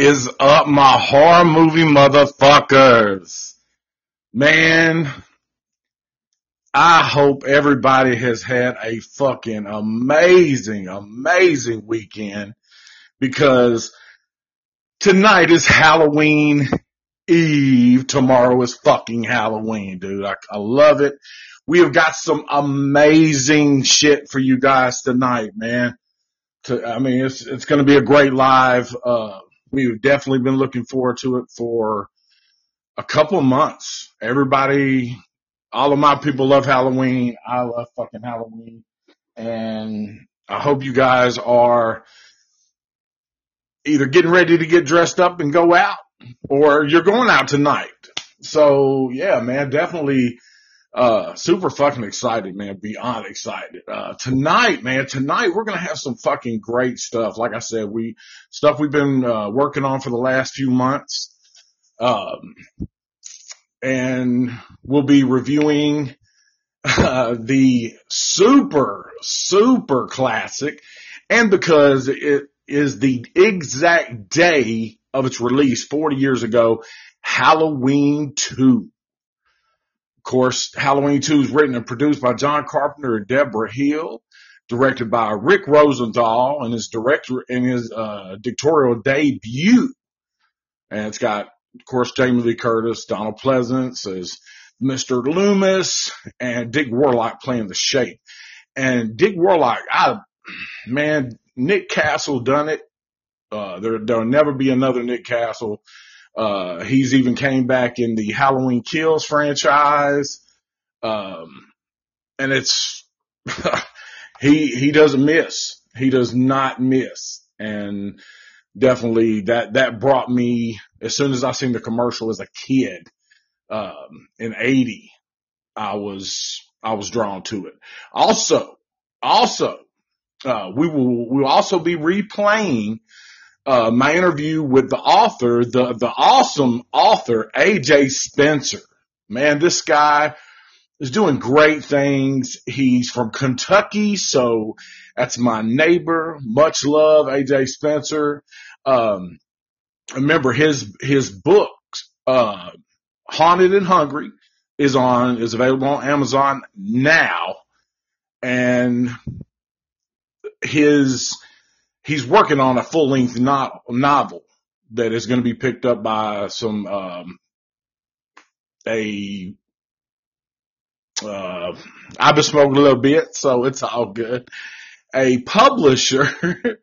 Is up, my horror movie motherfuckers? Man, I hope everybody has had a fucking amazing, amazing weekend because tonight is Halloween Eve. Tomorrow is fucking Halloween, dude. I, I love it. We have got some amazing shit for you guys tonight, man. To, I mean, it's, it's going to be a great live. Uh, we've definitely been looking forward to it for a couple of months. Everybody, all of my people love Halloween. I love fucking Halloween. And I hope you guys are either getting ready to get dressed up and go out or you're going out tonight. So yeah, man, definitely, uh, super fucking excited, man. Beyond excited. Uh, tonight, man, tonight we're going to have some fucking great stuff. Like I said, we, stuff we've been, uh, working on for the last few months. Um, and we'll be reviewing, uh, the super, super classic. And because it is the exact day of its release 40 years ago, Halloween 2. Course, Halloween 2 is written and produced by John Carpenter and Debra Hill, directed by Rick Rosenthal and his director in his uh, directorial debut. And it's got, of course, Jamie Lee Curtis, Donald Pleasence as Mr. Loomis, and Dick Warlock playing the shape. And Dick Warlock, I, man, Nick Castle done it. Uh, there, there'll never be another Nick Castle. Uh, he's even came back in the Halloween Kills franchise. Um, and it's, he, he doesn't miss. He does not miss. And definitely that, that brought me, as soon as I seen the commercial as a kid, um, in 80, I was, I was drawn to it. Also, also, uh, we will, we'll also be replaying, uh, my interview with the author, the, the awesome author, AJ Spencer. Man, this guy is doing great things. He's from Kentucky. So that's my neighbor. Much love, AJ Spencer. Um, remember his, his books, uh, Haunted and Hungry is on, is available on Amazon now. And his, he's working on a full length no- novel that is going to be picked up by some, um, a, uh, I've been smoking a little bit, so it's all good. A publisher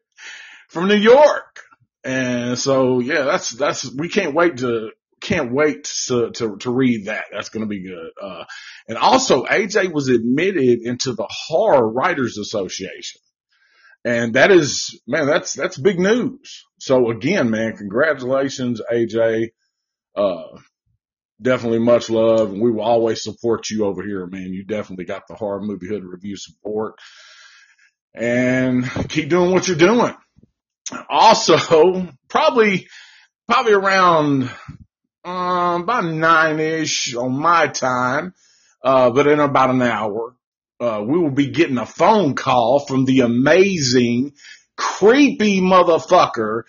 from New York. And so, yeah, that's, that's, we can't wait to, can't wait to, to, to read that. That's going to be good. Uh, and also AJ was admitted into the Horror Writers Association. And that is, man, that's, that's big news. So again, man, congratulations, AJ. Uh, definitely much love and we will always support you over here, man. You definitely got the horror movie hood review support and keep doing what you're doing. Also, probably, probably around, um, about nine ish on my time, uh, but in about an hour, uh, we will be getting a phone call from the amazing, creepy motherfucker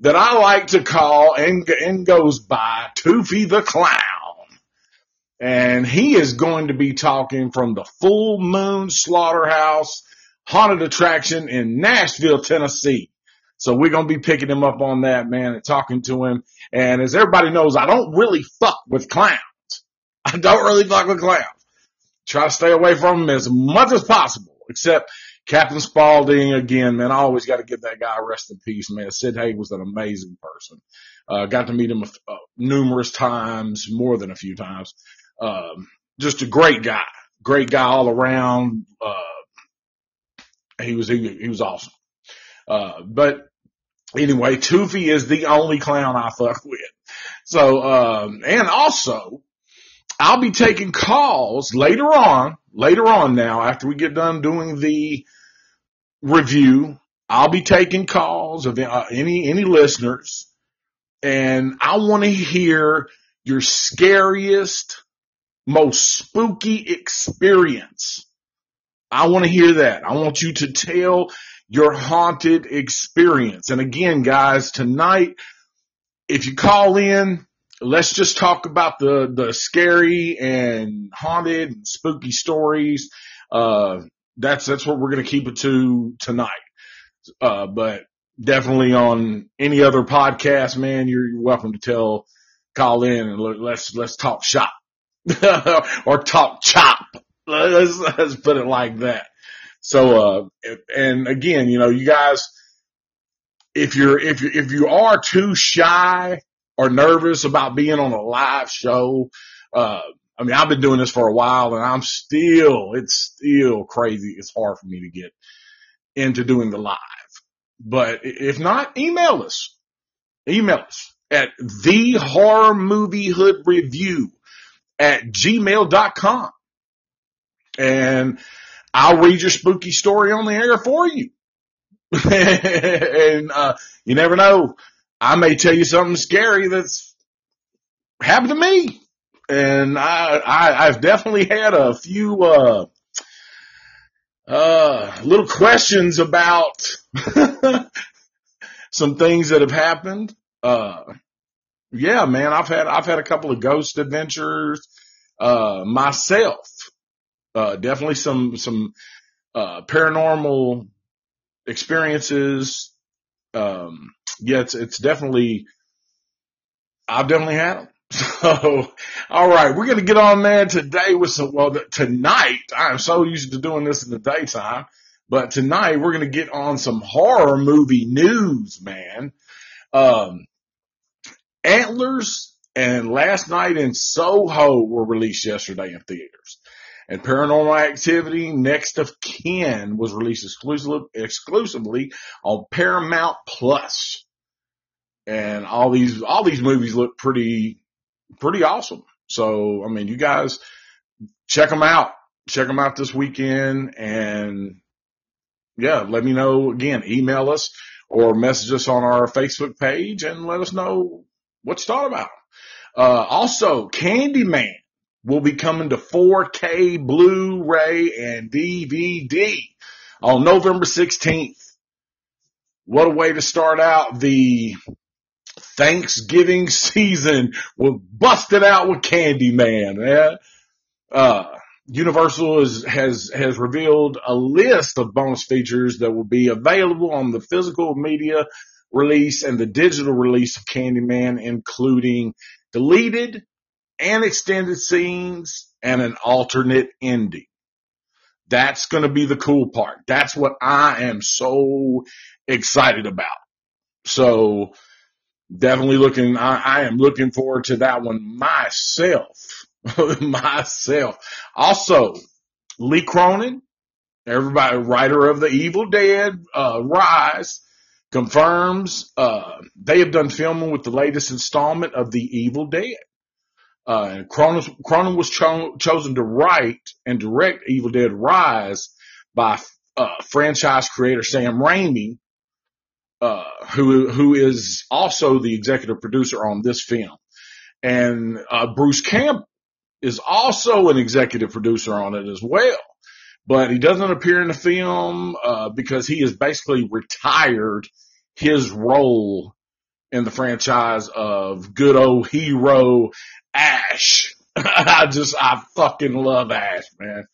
that I like to call and, and goes by Toofie the Clown. And he is going to be talking from the Full Moon Slaughterhouse haunted attraction in Nashville, Tennessee. So we're going to be picking him up on that, man, and talking to him. And as everybody knows, I don't really fuck with clowns. I don't really fuck with clowns. Try to stay away from him as much as possible, except Captain Spaulding again, man. I always got to give that guy rest in peace, man. Sid Haig was an amazing person. Uh, got to meet him uh, numerous times, more than a few times. Um, just a great guy, great guy all around. Uh, he was, he, he was awesome. Uh, but anyway, Toofie is the only clown I fuck with. So, um, and also, I'll be taking calls later on, later on now, after we get done doing the review. I'll be taking calls of uh, any, any listeners and I want to hear your scariest, most spooky experience. I want to hear that. I want you to tell your haunted experience. And again, guys, tonight if you call in, let's just talk about the, the scary and haunted and spooky stories. Uh, that's, that's what we're to keep it to tonight. Uh, but definitely on any other podcast, man, you're, you're welcome to tell, call in and let's, let's talk shop or talk chop. Let's, let's put it like that. So, uh, and again, you know, you guys, if you're, if you, if you are too shy or nervous about being on a live show, uh, I mean, I've been doing this for a while and I'm still, it's still crazy. It's hard for me to get into doing the live, but if not, email us, email us at the horror movie hood review at gmail.com and I'll read your spooky story on the air for you. and, uh, you never know. I may tell you something scary that's happened to me. And I, I, I've definitely had a few, uh, uh, little questions about some things that have happened. Uh, yeah, man, I've had, I've had a couple of ghost adventures, uh, myself. Uh, definitely some, some, uh, paranormal experiences. Um, yeah, it's, it's definitely, I've definitely had them. So, all right, we're going to get on there today with some, well, tonight, I'm so used to doing this in the daytime, but tonight we're going to get on some horror movie news, man. Um, Antlers and Last Night in Soho were released yesterday in theaters. And Paranormal Activity Next of Kin was released exclusively, exclusively on Paramount Plus. And all these, all these movies look pretty, pretty awesome. So, I mean, you guys check them out. Check them out this weekend and yeah, let me know again, email us or message us on our Facebook page and let us know what you thought about. Uh, also Candyman will be coming to 4K Blu-ray and DVD on November 16th. What a way to start out the Thanksgiving season. We're busted out with Candyman, man. Uh, Universal is, has, has revealed a list of bonus features that will be available on the physical media release and the digital release of Candyman, including deleted and extended scenes and an alternate ending. That's going to be the cool part. That's what I am so excited about. So definitely looking, I, I am looking forward to that one myself. myself. Also, Lee Cronin, everybody, writer of the Evil Dead, uh, Rise, confirms, uh, they have done filming with the latest installment of the Evil Dead. Uh, and Cronin, Cronin was cho- chosen to write and direct Evil Dead Rise by uh, franchise creator Sam Raimi, uh, who who is also the executive producer on this film, and uh, Bruce Campbell is also an executive producer on it as well. But he doesn't appear in the film uh, because he has basically retired his role in the franchise of good old hero Ash. I just, I fucking love Ash, man.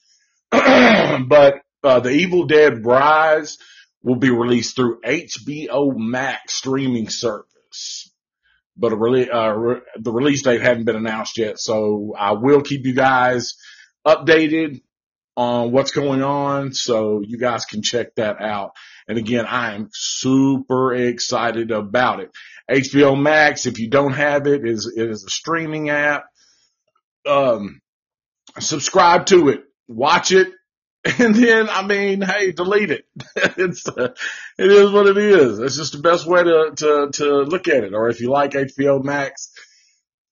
but, uh, the Evil Dead Rise will be released through HBO Max streaming service. But uh, re- the release date hadn't been announced yet, so I will keep you guys updated on what's going on so you guys can check that out. And again, I am super excited about it. HBO Max, if you don't have it, is, it is a streaming app um, subscribe to it, watch it, and then, I mean, hey, delete it. it's, uh, it is what it is. It's just the best way to, to, to look at it. Or if you like HBO Max,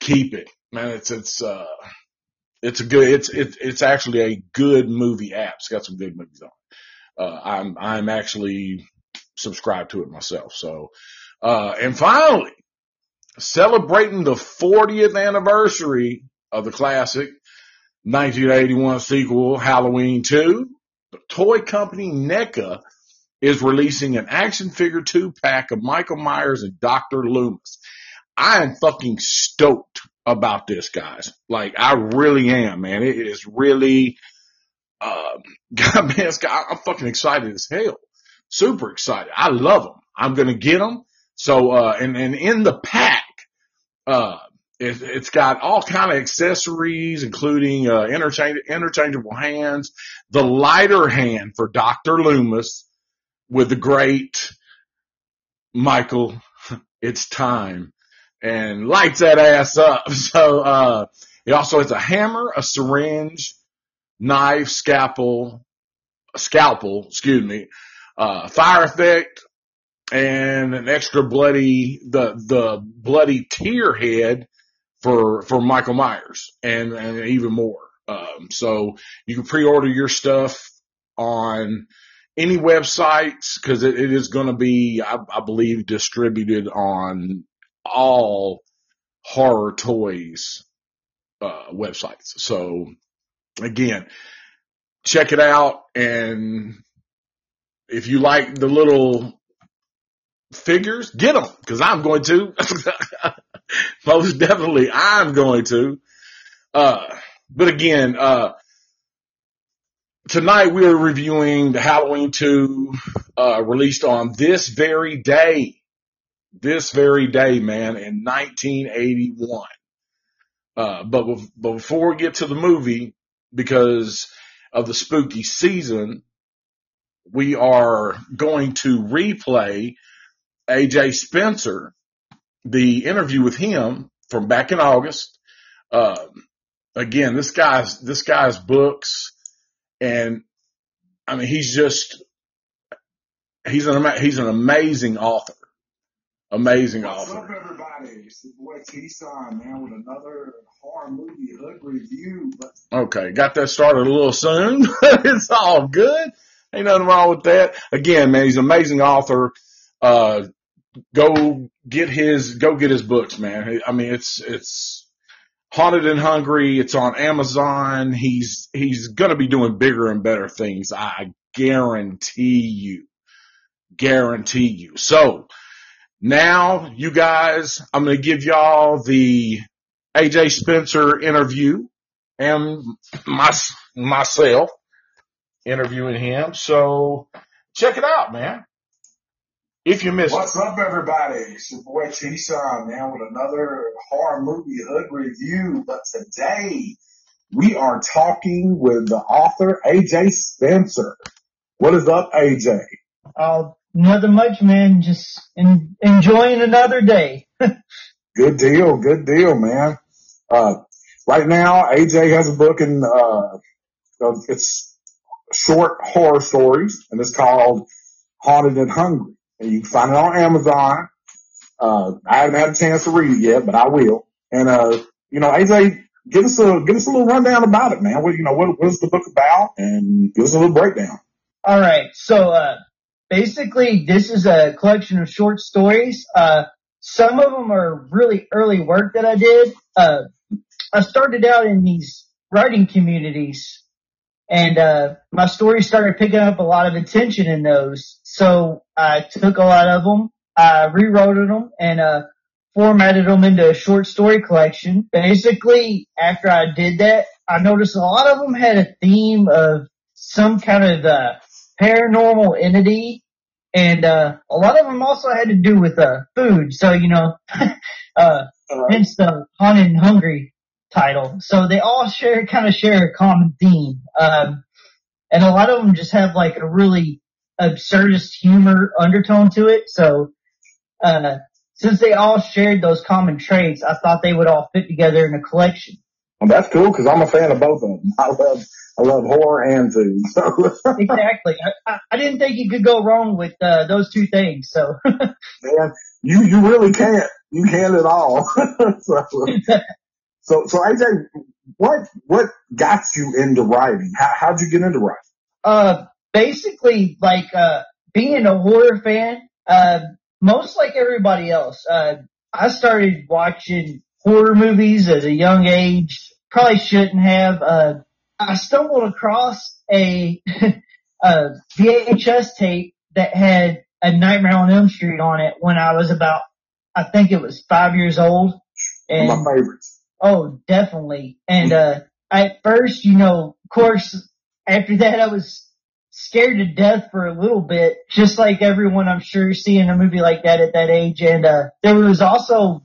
keep it. Man, it's, it's, uh, it's a good, it's, it's, it's actually a good movie app. It's got some good movies on Uh, I'm, I'm actually subscribed to it myself. So, uh, and finally, celebrating the 40th anniversary of the classic 1981 sequel, Halloween 2. The toy company NECA is releasing an action figure two pack of Michael Myers and Dr. Loomis. I am fucking stoked about this, guys. Like, I really am, man. It is really, um, God, man, I'm fucking excited as hell. Super excited. I love them. I'm going to get them. So, uh, and, and in the pack, uh, it, has got all kind of accessories, including, uh, interchange, interchangeable hands, the lighter hand for Dr. Loomis with the great Michael. It's time and lights that ass up. So, uh, it also has a hammer, a syringe, knife, scalpel, scalpel, excuse me, uh, fire effect, and an extra bloody, the, the bloody tear head for, for Michael Myers and, and even more. Um, so you can pre-order your stuff on any websites because it, it is going to be, I, I believe, distributed on all horror toys uh, websites. So again, check it out. And if you like the little figures, get them because I'm going to. Most definitely, I'm going to. Uh, but again, uh, tonight we are reviewing the Halloween 2, uh, released on this very day. This very day, man, in 1981. Uh, but, but before we get to the movie, because of the spooky season, we are going to replay AJ Spencer, the interview with him from back in August. Uh, again, this guy's, this guy's books and I mean, he's just, he's an, he's an amazing author. Amazing What's author. up, everybody? It's the boy T-Son, man, with another horror movie hood review. But Okay, got that started a little soon. it's all good. Ain't nothing wrong with that. Again, man, he's an amazing author. Uh, go get his, go get his books, man. I mean, it's, it's Haunted and Hungry. It's on Amazon. He's, he's gonna be doing bigger and better things. I guarantee you. Guarantee you. So now you guys, I'm gonna give y'all the AJ Spencer interview and my, myself interviewing him. So check it out, man. If you missed what's it. up, everybody? It's your boy T-Son, man, with another horror movie hood review. But today we are talking with the author AJ Spencer. What is up, AJ? Uh, nothing much, man. Just en- enjoying another day. Good deal, good deal, man. Uh, right now, AJ has a book in, uh, it's short horror stories and it's called Haunted and Hungry. And you can find it on Amazon. Uh, I haven't had a chance to read it yet, but I will. And, uh, you know, AJ, give us a, give us a little rundown about it, man. What, you know, what, what is the book about? And give us a little breakdown. All right. So, uh, basically this is a collection of short stories. Uh, some of them are really early work that I did. Uh, I started out in these writing communities and, uh, my story started picking up a lot of attention in those. So I took a lot of them, I rewrote them and, uh, formatted them into a short story collection. Basically, after I did that, I noticed a lot of them had a theme of some kind of, uh, paranormal entity and, uh, a lot of them also had to do with, uh, food. So, you know, uh, hence the haunted and hungry title. So they all share, kind of share a common theme. Um, and a lot of them just have like a really absurdist humor undertone to it. So, uh, since they all shared those common traits, I thought they would all fit together in a collection. Well, that's cool because I'm a fan of both of them. I love, I love horror and food. So, exactly. I, I, didn't think you could go wrong with, uh, those two things. So, man, you, you really can't. You can't at all. so, so, so AJ, what, what got you into writing? How, how'd you get into writing? uh, basically like, uh, being a horror fan, uh, most like everybody else, uh, I started watching horror movies at a young age. Probably shouldn't have, uh, I stumbled across a, a VHS tape that had a Nightmare on Elm Street on it when I was about I think it was five years old. And, my favorites. Oh, definitely. And, uh, at first, you know, of course, after that, I was scared to death for a little bit, just like everyone I'm sure seeing a movie like that at that age. And, uh, there was also,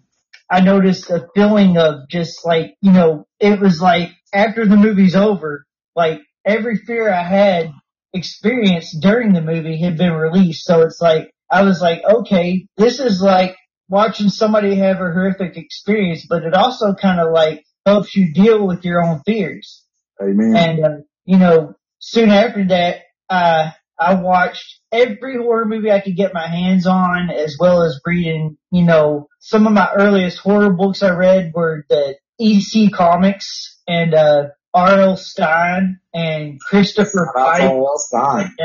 I noticed a feeling of just like, you know, it was like after the movie's over, like every fear I had experienced during the movie had been released. So it's like, I was like, okay, this is like watching somebody have a horrific experience, but it also kind of like helps you deal with your own fears. Amen. And, uh, you know, soon after that, uh, I watched every horror movie I could get my hands on as well as reading, you know, some of my earliest horror books I read were the EC comics and, uh, R.L. Stine and Christopher. R.L. Stine.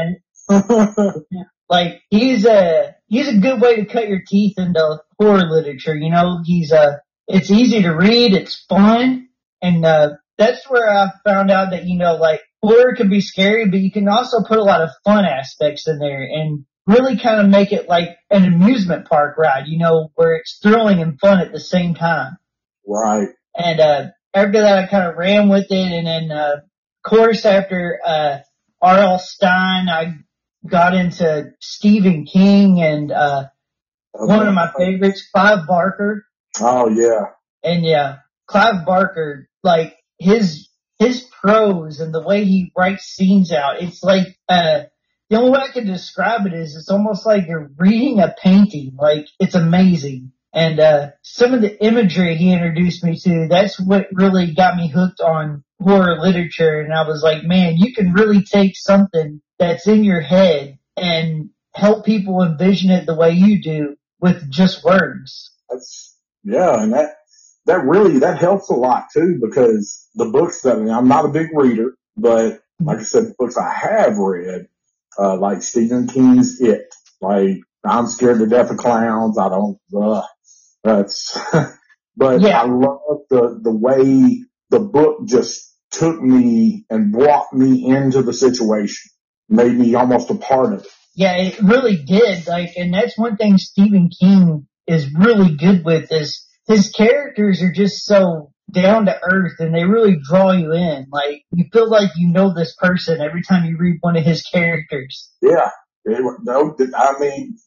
like he's a he's a good way to cut your teeth into horror literature. You know, he's a uh, it's easy to read, it's fun, and uh, that's where I found out that you know like horror can be scary, but you can also put a lot of fun aspects in there and really kind of make it like an amusement park ride. You know, where it's thrilling and fun at the same time. Right. And uh, after that, I kind of ran with it, and then uh, of course after uh, R.L. Stine, I got into Stephen King and uh okay. one of my favorites, Clive Barker. Oh yeah. And yeah, Clive Barker, like his his prose and the way he writes scenes out, it's like uh the only way I can describe it is it's almost like you're reading a painting. Like it's amazing. And uh some of the imagery he introduced me to, that's what really got me hooked on horror literature. And I was like, man, you can really take something that's in your head and help people envision it the way you do with just words. That's, yeah, and that, that really, that helps a lot too because the books that, I mean, I'm not a big reader, but like I said, the books I have read, uh, like Stephen King's It, like I'm scared to death of clowns. I don't, uh, that's, but yeah. I love the, the way the book just took me and brought me into the situation made me almost a part of it. Yeah, it really did. Like, and that's one thing Stephen King is really good with is his characters are just so down to earth and they really draw you in. Like, you feel like you know this person every time you read one of his characters. Yeah. no, I mean,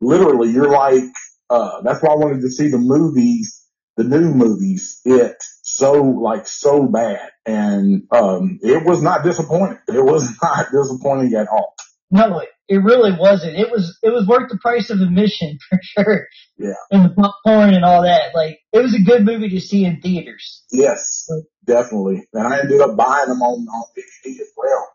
literally, you're like, uh, that's why I wanted to see the movies, the new movies, it so, like, so bad and um, it was not disappointing. It was not disappointing at all. No, it, it really wasn't. It was it was worth the price of admission for sure. Yeah, and the popcorn and all that. Like it was a good movie to see in theaters. Yes, definitely. And I ended up buying them on on DVD as well.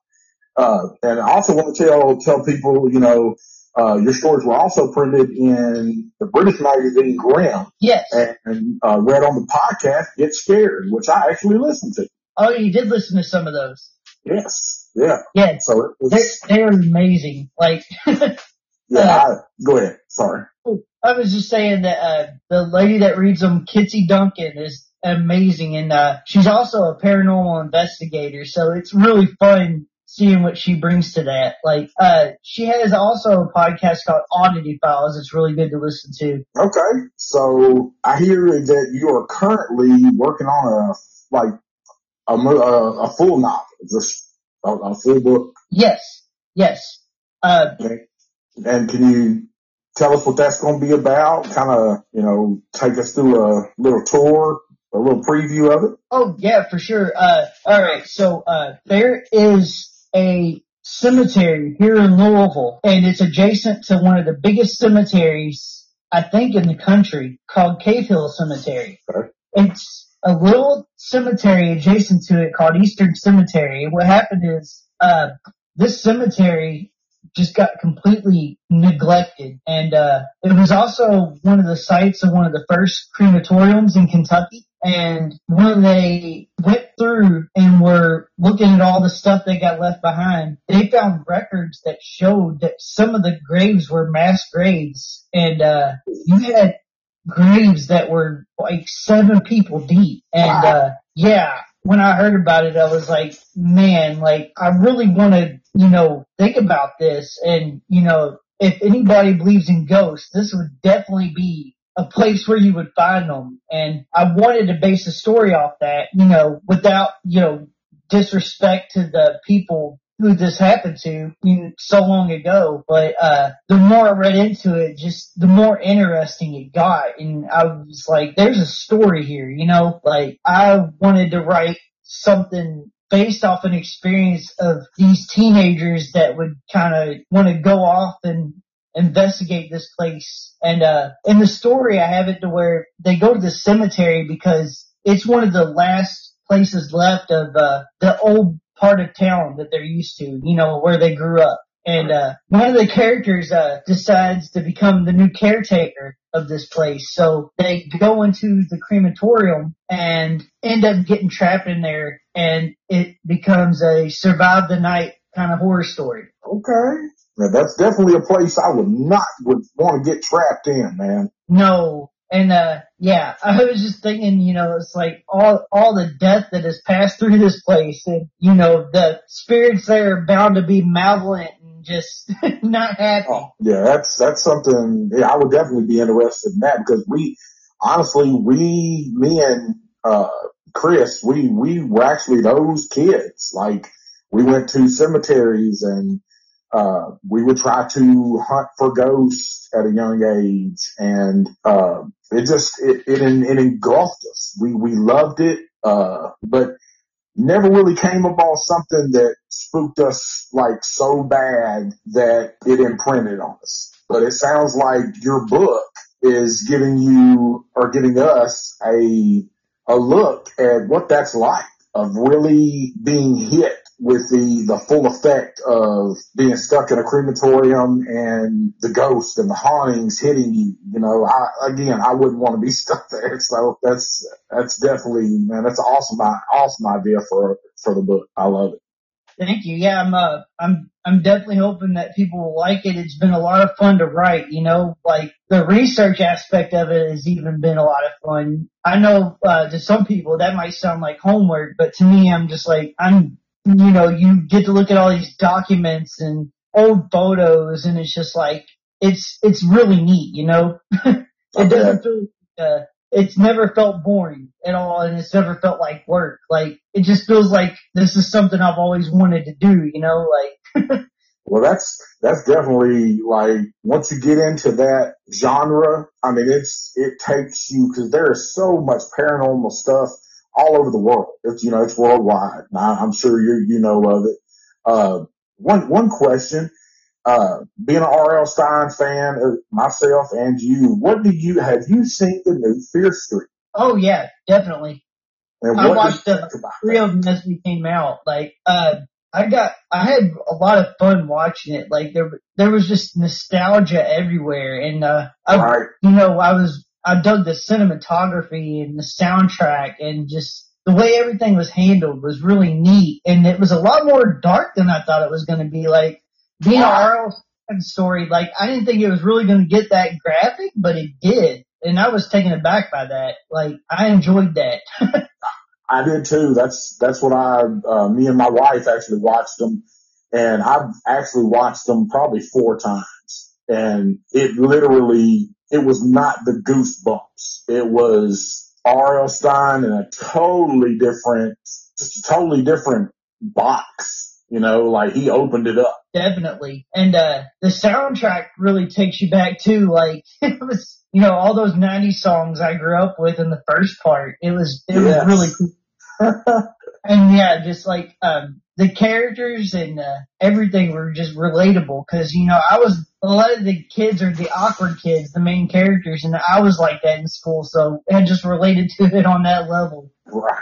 Uh, and I also want to tell tell people, you know, uh, your stories were also printed in the British magazine Grimm. Yes. And, and uh, read on the podcast Get Scared, which I actually listened to. Oh, you did listen to some of those. Yes. Yeah. Yeah. So they're, they're amazing. Like. yeah. Uh, I, go ahead. Sorry. I was just saying that uh, the lady that reads them, Kitsy Duncan, is amazing, and uh, she's also a paranormal investigator. So it's really fun seeing what she brings to that. Like, uh, she has also a podcast called Oddity Files. It's really good to listen to. Okay. So I hear that you are currently working on a, like, a, a, a full novel, just a, a, full book. Yes, yes. Uh, okay. And can you tell us what that's going to be about? Kind of, you know, take us through a little tour, a little preview of it. Oh yeah, for sure. Uh, all right. So uh, there is a cemetery here in Louisville, and it's adjacent to one of the biggest cemeteries I think in the country called Cave Hill Cemetery. Okay. It's a little cemetery adjacent to it called Eastern Cemetery. What happened is, uh, this cemetery just got completely neglected. And, uh, it was also one of the sites of one of the first crematoriums in Kentucky. And when they went through and were looking at all the stuff they got left behind, they found records that showed that some of the graves were mass graves. And, uh, you had graves that were like seven people deep. And, uh, yeah, when I heard about it, I was like, man, like I really want to, you know, think about this. And, you know, if anybody believes in ghosts, this would definitely be a place where you would find them. And I wanted to base the story off that, you know, without, you know, disrespect to the people who this happened to you know, so long ago. But uh the more I read into it, just the more interesting it got. And I was like, there's a story here, you know, like I wanted to write something based off an experience of these teenagers that would kind of want to go off and investigate this place. And uh in the story I have it to where they go to the cemetery because it's one of the last places left of uh the old part of town that they're used to, you know, where they grew up. And uh one of the characters uh decides to become the new caretaker of this place. So they go into the crematorium and end up getting trapped in there and it becomes a survive the night kind of horror story. Okay. Now that's definitely a place I would not would want to get trapped in, man. No. And uh yeah, I was just thinking, you know, it's like all all the death that has passed through this place and you know, the spirits there are bound to be malevolent and just not happy. Oh, yeah, that's that's something yeah, I would definitely be interested in that because we honestly we me and uh Chris, we we were actually those kids. Like we went to cemeteries and uh, we would try to hunt for ghosts at a young age and, uh, it just, it, it, it engulfed us. We, we loved it, uh, but never really came upon something that spooked us like so bad that it imprinted on us. But it sounds like your book is giving you or giving us a, a look at what that's like of really being hit with the, the full effect of being stuck in a crematorium and the ghost and the hauntings hitting you. You know, I, again, I wouldn't want to be stuck there. So that's, that's definitely, man, that's an awesome, awesome idea for, for the book. I love it. Thank you. Yeah, I'm, uh, I'm, I'm definitely hoping that people will like it. It's been a lot of fun to write, you know, like the research aspect of it has even been a lot of fun. I know, uh, to some people that might sound like homework, but to me, I'm just like, I'm you know, you get to look at all these documents and old photos and it's just like, it's, it's really neat, you know? it doesn't feel, uh, it's never felt boring at all and it's never felt like work. Like, it just feels like this is something I've always wanted to do, you know, like. well, that's, that's definitely like, once you get into that genre, I mean, it's, it takes you, cause there is so much paranormal stuff all over the world. It's, you know, it's worldwide. I, am sure you, you know of it. Uh, one, one question, uh, being an R.L. Stine fan, uh, myself and you, what do you, have you seen the new Fear Street? Oh yeah, definitely. And I watched the three of them as we came out. Like, uh, I got, I had a lot of fun watching it. Like there, there was just nostalgia everywhere. And, uh, I, right. you know, I was I dug the cinematography and the soundtrack and just the way everything was handled was really neat. And it was a lot more dark than I thought it was going to be. Like being wow. an R.L. story, like I didn't think it was really going to get that graphic, but it did. And I was taken aback by that. Like I enjoyed that. I did too. That's, that's what I, uh, me and my wife actually watched them and I've actually watched them probably four times and it literally it was not the goosebumps. It was R.L. Stine in a totally different, just a totally different box. You know, like he opened it up. Definitely. And, uh, the soundtrack really takes you back to like, it was, you know, all those 90s songs I grew up with in the first part. It was, it yes. was really cool. and yeah, just like, um, the characters and, uh, everything were just relatable because, you know, I was a lot of the kids are the awkward kids, the main characters, and I was like that in school, so I just related to it on that level. Right.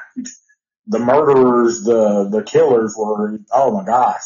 The murderers, the the killers were oh my gosh.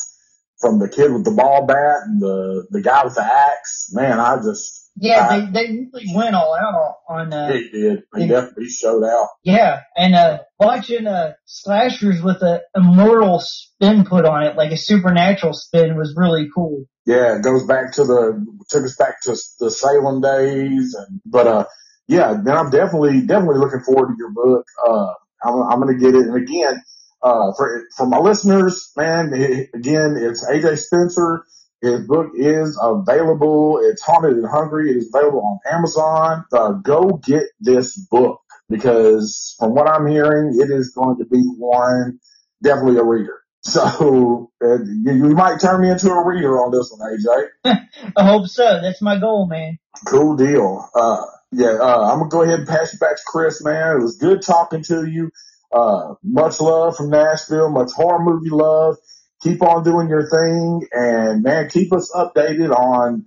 From the kid with the ball bat and the the guy with the axe, man, I just yeah, I, they they really went all out on. Uh, he did. He definitely showed out. Yeah, and uh, watching uh slashers with a immortal spin put on it, like a supernatural spin, was really cool. Yeah, it goes back to the took us back to the Salem days, and but uh, yeah, then I'm definitely definitely looking forward to your book. Uh, I'm I'm gonna get it, and again, uh, for for my listeners, man, it, again, it's AJ Spencer His book is available. It's Haunted and Hungry. It is available on Amazon. Uh, go get this book because from what I'm hearing, it is going to be one, definitely a reader. So uh, you, you might turn me into a reader on this one, AJ. I hope so. That's my goal, man. Cool deal. Uh, yeah, uh, I'm gonna go ahead and pass you back to Chris, man. It was good talking to you. Uh, much love from Nashville, much horror movie love. Keep on doing your thing and man, keep us updated on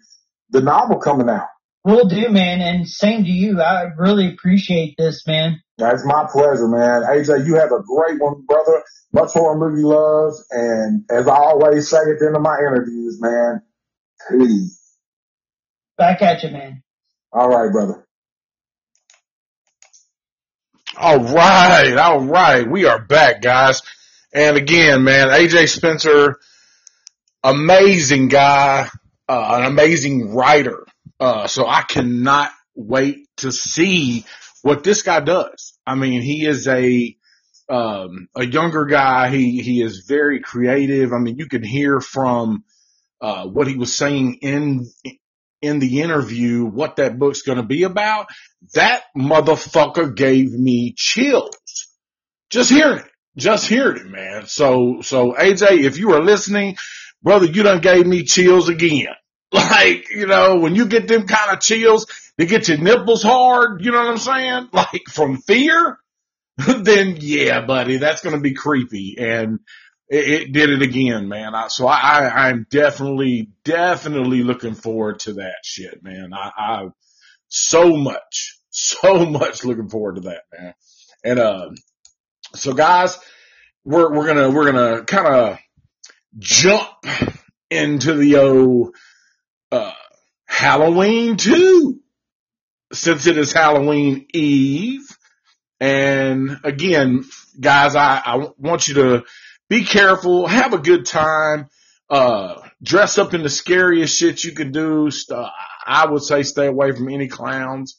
the novel coming out. Will do, man. And same to you. I really appreciate this, man. That's my pleasure, man. AJ, you have a great one, brother. Much horror movie love. And as I always say at the end of my interviews, man, peace. Back at you, man. All right, brother. All right, all right. We are back, guys. And again, man, AJ Spencer, amazing guy, uh, an amazing writer. Uh, so I cannot wait to see what this guy does. I mean, he is a, um, a younger guy. He, he is very creative. I mean, you can hear from, uh, what he was saying in, in the interview what that book's going to be about, that motherfucker gave me chills. Just hearing it. Just hearing it, man. So, so AJ, if you are listening, brother, you done gave me chills again. Like, you know, when you get them kind of chills, they get your nipples hard, you know what I'm saying? Like from fear, then yeah, buddy, that's going to be creepy. And it, it, did it again, man. I, so I, I, I'm definitely, definitely looking forward to that shit, man. I, I, so much, so much looking forward to that, man. And, uh, so guys, we're, we're gonna, we're gonna kind of jump into the old, uh, Halloween too, since it is Halloween Eve. And again, guys, I, I want you to be careful, have a good time, uh, dress up in the scariest shit you can do. Uh, I would say stay away from any clowns.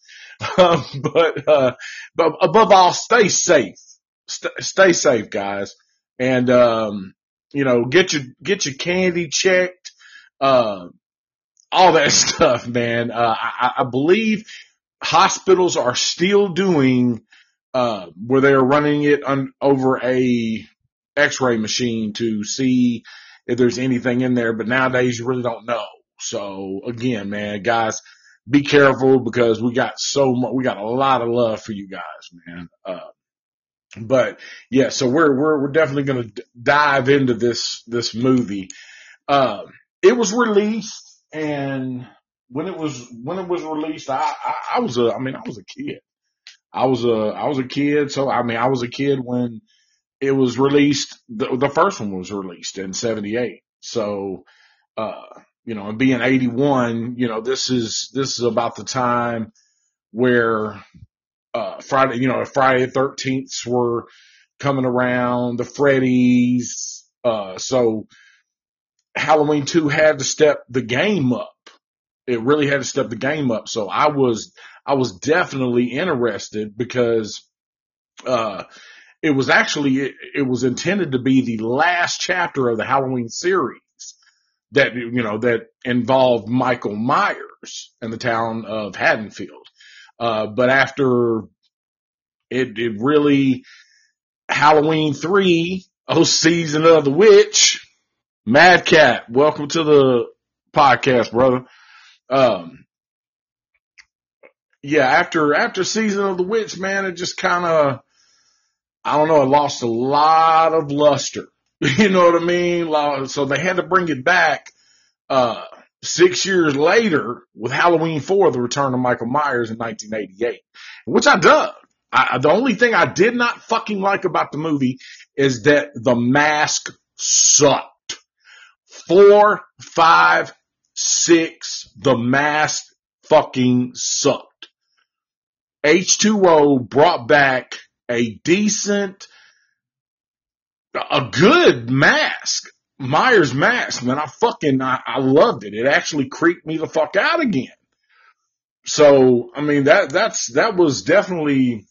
Um, but, uh, but above all, stay safe. St- stay safe, guys. And, um, you know, get your, get your candy checked, uh, all that stuff, man. Uh, I, I believe hospitals are still doing, uh, where they're running it on, over a x-ray machine to see if there's anything in there, but nowadays you really don't know. So again, man, guys, be careful because we got so much, we got a lot of love for you guys, man. Uh, but yeah, so we're, we're, we're definitely going to dive into this, this movie. Uh, it was released and when it was, when it was released, I, I, I was a, I mean, I was a kid. I was a, I was a kid. So, I mean, I was a kid when it was released, the, the first one was released in 78. So, uh, you know, and being 81, you know, this is, this is about the time where, uh, Friday, you know, Friday the 13th were coming around, the Freddy's, uh, so Halloween 2 had to step the game up. It really had to step the game up. So I was, I was definitely interested because, uh, it was actually, it, it was intended to be the last chapter of the Halloween series that, you know, that involved Michael Myers and the town of Haddonfield. Uh, but after it, it really, Halloween three, oh season of the witch, Mad Cat, welcome to the podcast, brother. Um, yeah, after, after season of the witch, man, it just kind of, I don't know, it lost a lot of luster. You know what I mean? So they had to bring it back, uh, six years later with Halloween 4, The Return of Michael Myers in 1988, which I dug. I, the only thing I did not fucking like about the movie is that the mask sucked. Four, five, six, the mask fucking sucked. H2O brought back a decent, a good mask. Myers mask, man. I fucking, I, I loved it. It actually creeped me the fuck out again. So, I mean, that, that's, that was definitely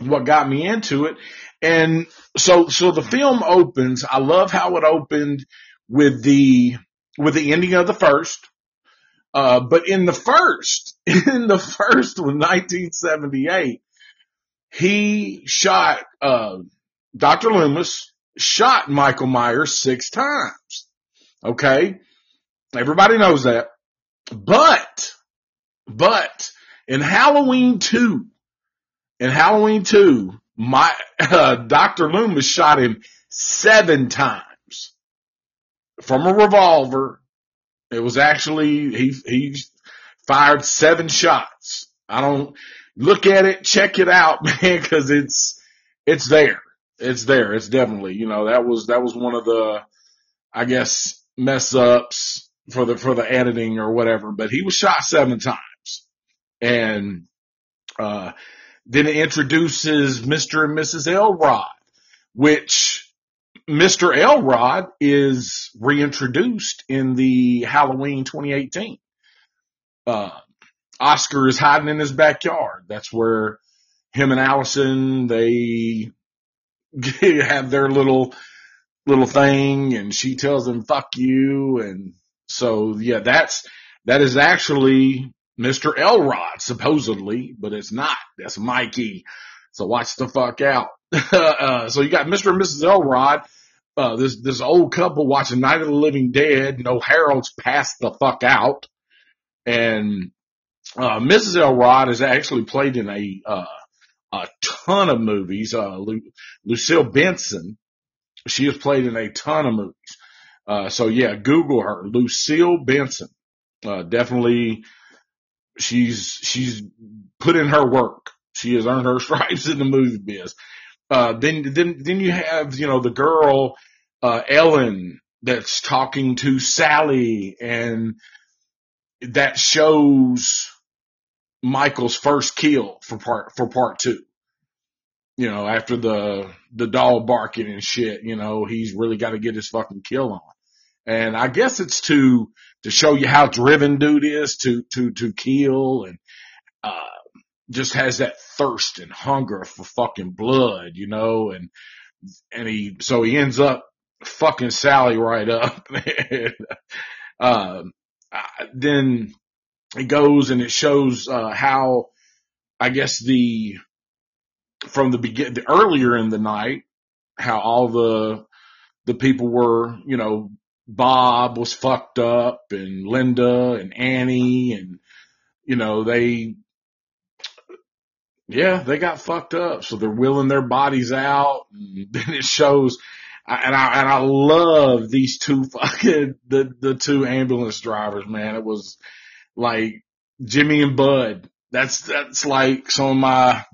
what got me into it. And so, so the film opens. I love how it opened with the, with the ending of the first. Uh, but in the first, in the first was 1978, he shot, uh, Dr. Loomis shot Michael Myers six times. Okay. Everybody knows that. But, but in Halloween 2, in Halloween 2, my, uh, Dr. Loomis shot him seven times from a revolver. It was actually, he, he fired seven shots. I don't look at it, check it out, man, cause it's, it's there. It's there. It's definitely, you know, that was, that was one of the, I guess, mess ups for the, for the editing or whatever, but he was shot seven times and, uh, then it introduces Mr. and Mrs. Elrod, which Mr. Elrod is reintroduced in the Halloween 2018. Uh, Oscar is hiding in his backyard. That's where him and Allison, they have their little, little thing and she tells them fuck you. And so, yeah, that's, that is actually Mr. Elrod, supposedly, but it's not. That's Mikey. So watch the fuck out. uh, so you got Mr. and Mrs. Elrod, uh, this, this old couple watching Night of the Living Dead. No Harold's passed the fuck out. And, uh, Mrs. Elrod is actually played in a, uh, a ton of movies. Uh, Lu- Lucille Benson, she has played in a ton of movies. Uh, so yeah, Google her, Lucille Benson. Uh, definitely, she's, she's put in her work. She has earned her stripes in the movie biz. Uh, then, then, then you have, you know, the girl, uh, Ellen that's talking to Sally and that shows Michael's first kill for part, for part two. You know, after the, the dog barking and shit, you know, he's really got to get his fucking kill on. And I guess it's to, to show you how driven dude is to, to, to kill and, uh, just has that thirst and hunger for fucking blood, you know, and, and he, so he ends up fucking Sally right up. and, uh, then it goes and it shows, uh, how, I guess the, from the begin, the earlier in the night, how all the, the people were, you know, Bob was fucked up and Linda and Annie and, you know, they, yeah, they got fucked up. So they're willing their bodies out and then it shows, and I, and I love these two fucking, the, the two ambulance drivers, man. It was like Jimmy and Bud. That's, that's like some of my,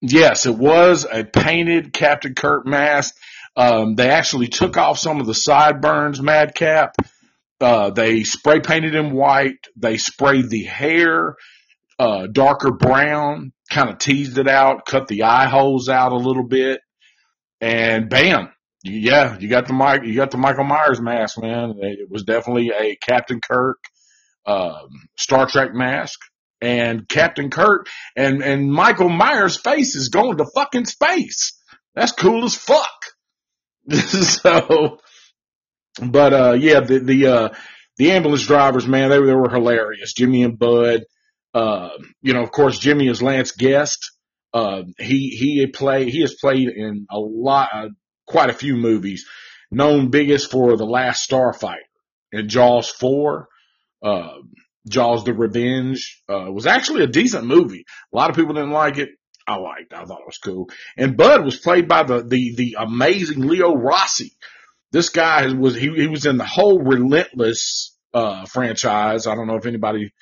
yes, it was a painted Captain Kirk mask. Um, they actually took off some of the sideburns, Madcap. Uh, they spray painted him white. They sprayed the hair, uh, darker brown, kind of teased it out, cut the eye holes out a little bit, and bam. Yeah, you got the Mike, you got the Michael Myers mask, man. It was definitely a Captain Kirk, um, Star Trek mask. And Captain Kirk and, and Michael Myers' face is going to fucking space. That's cool as fuck. so, but, uh, yeah, the, the, uh, the ambulance drivers, man, they, they were hilarious. Jimmy and Bud, uh, you know, of course, Jimmy is Lance Guest. Uh, he, he played, he has played in a lot, uh, quite a few movies, known biggest for The Last Starfighter and Jaws 4, uh, Jaws the Revenge, uh, was actually a decent movie. A lot of people didn't like it. I liked. I thought it was cool. And Bud was played by the the the amazing Leo Rossi. This guy was he he was in the whole Relentless uh franchise. I don't know if anybody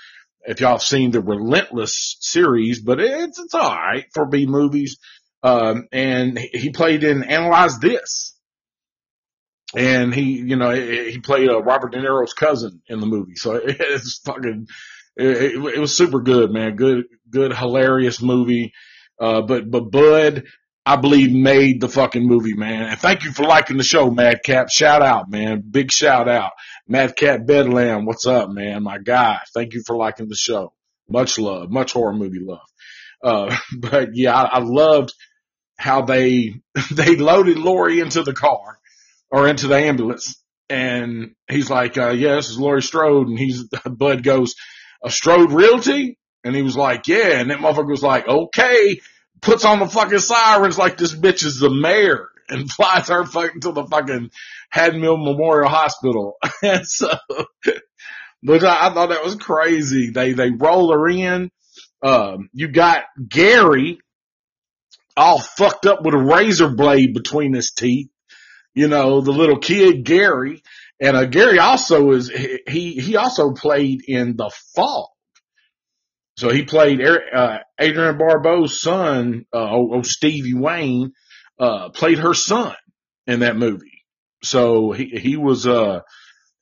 if y'all have seen the Relentless series, but it's it's all right for B movies. Um, and he played in Analyze This. And he, you know, he played uh, Robert De Niro's cousin in the movie. So it's fucking, it, it was super good, man. Good, good, hilarious movie. Uh, but, but Bud, I believe made the fucking movie, man. And thank you for liking the show, Madcap. Shout out, man. Big shout out. Madcap Bedlam, what's up, man? My guy. Thank you for liking the show. Much love, much horror movie love. Uh, but yeah, I, I loved how they, they loaded Lori into the car or into the ambulance and he's like, uh, yeah, this is Lori Strode. And he's, Bud goes, a Strode Realty? And he was like, yeah. And that motherfucker was like, okay, puts on the fucking sirens like this bitch is the mayor and flies her fucking to the fucking Haddonfield Memorial Hospital. and so, which I, I, thought that was crazy. They, they roll her in. Um, you got Gary all fucked up with a razor blade between his teeth. You know, the little kid Gary. And uh, Gary also is, he, he also played in The Fog. So he played uh, Adrienne Barbeau's son, uh, oh, Stevie Wayne, uh, played her son in that movie. So he, he was, uh,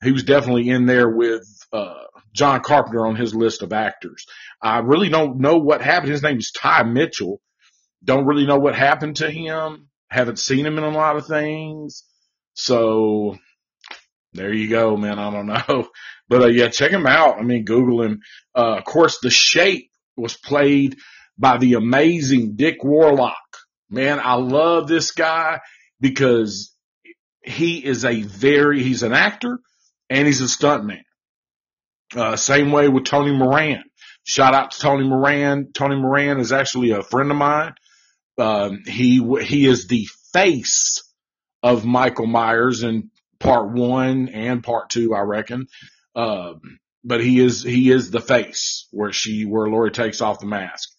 he was definitely in there with, uh, John Carpenter on his list of actors. I really don't know what happened. His name is Ty Mitchell. Don't really know what happened to him. Haven't seen him in a lot of things. So there you go, man. I don't know, but uh, yeah, check him out. I mean, Google him. Uh, of course, The Shape was played by the amazing Dick Warlock. Man, I love this guy because he is a very, he's an actor and he's a stuntman. Uh, same way with Tony Moran. Shout out to Tony Moran. Tony Moran is actually a friend of mine. Um, he, he is the face of Michael Myers in part one and part two, I reckon. Um, but he is, he is the face where she, where Laurie takes off the mask.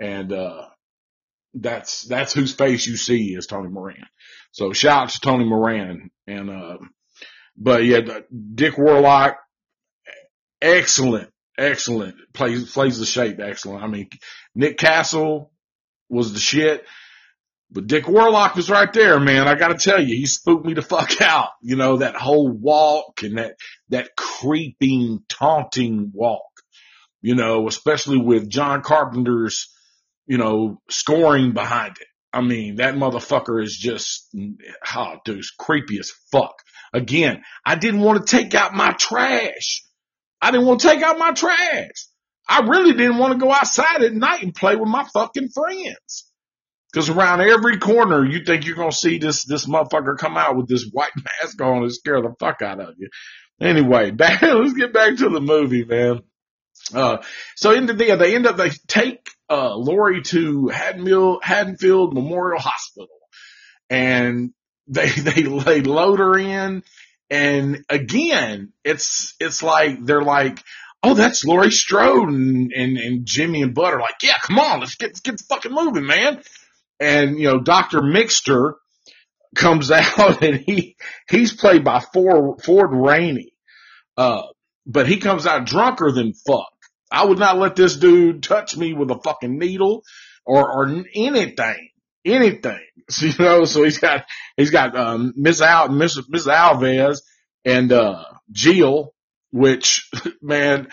And, uh, that's, that's whose face you see is Tony Moran. So shout out to Tony Moran and, uh, but yeah, Dick Warlock, excellent, excellent, plays, plays the shape excellent. I mean, Nick Castle was the shit. But Dick Warlock was right there, man. I gotta tell you, he spooked me the fuck out. You know, that whole walk and that, that creeping, taunting walk, you know, especially with John Carpenter's, you know, scoring behind it. I mean, that motherfucker is just, oh, dude, creepy as fuck. Again, I didn't want to take out my trash. I didn't want to take out my trash. I really didn't want to go outside at night and play with my fucking friends. Cause around every corner, you think you're to see this, this motherfucker come out with this white mask on and scare the fuck out of you. Anyway, back, let's get back to the movie, man. Uh, so in the they end up, they take, uh, Laurie to Haddonfield, Haddonfield Memorial Hospital and they, they, they load her in. And again, it's, it's like, they're like, Oh, that's Laurie Strode and, and, and Jimmy and Bud are like, yeah, come on, let's get, let's get the fucking moving, man and you know Dr. Mixter comes out and he he's played by Ford Ford Rainey, uh, but he comes out drunker than fuck. I would not let this dude touch me with a fucking needle or or anything, anything. So, you know, so he's got he's got um, Miss Al Miss Miss Alves and uh, Jill, which man.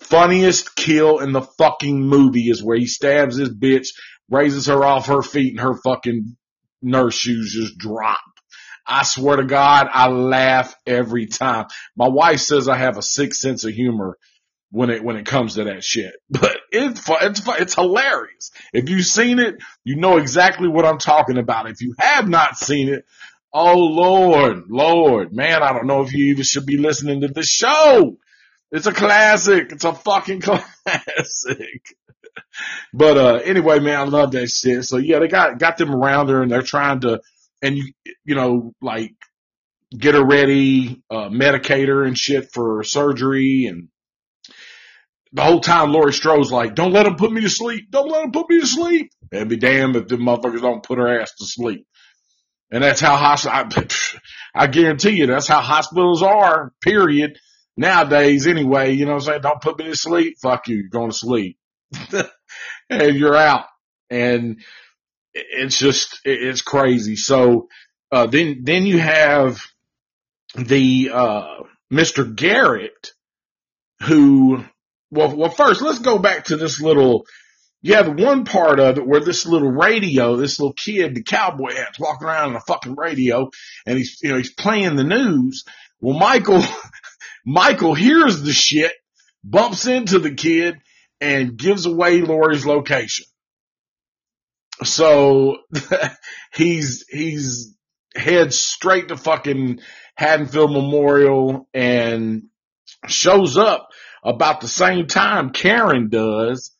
Funniest kill in the fucking movie is where he stabs his bitch raises her off her feet and her fucking nurse shoes just drop. I swear to God, I laugh every time. My wife says I have a sick sense of humor when it, when it comes to that shit, but it's it's it's hilarious. If you've seen it, you know exactly what I'm talking about. If you have not seen it, oh Lord, Lord, man, I don't know if you even should be listening to the show. It's a classic. It's a fucking classic but, uh, anyway, man, I love that shit. So yeah, they got, got them around her and they're trying to, and you, you know, like get her ready, uh, medicate her and shit for surgery. And the whole time Laurie Strode's like, don't let them put me to sleep. Don't let them put me to sleep. And be damned if the motherfuckers don't put her ass to sleep. And that's how hospital, I, I guarantee you that's how hospitals are, period. Nowadays anyway, you know what I'm saying? Don't put me to sleep. Fuck you. You're going to sleep. and you're out. And it's just, it's crazy. So, uh, then, then you have the, uh, Mr. Garrett who, well, well, first let's go back to this little, yeah, the one part of it where this little radio, this little kid, the cowboy hat's walking around on a fucking radio and he's, you know, he's playing the news. Well, Michael, Michael hears the shit, bumps into the kid and gives away Laurie's location. So he's, he's heads straight to fucking Haddonfield Memorial and shows up about the same time Karen does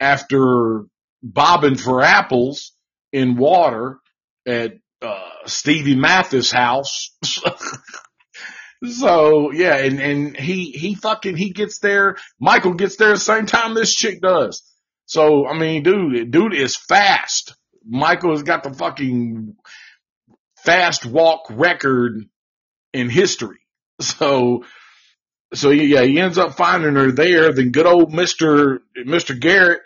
after bobbing for apples in water at uh, Stevie Mathis' house. so yeah, and and he he fucking he gets there. Michael gets there the same time this chick does. So I mean, dude, dude is fast. Michael has got the fucking fast walk record in history. So so yeah, he ends up finding her there. Then good old Mister Mister Garrett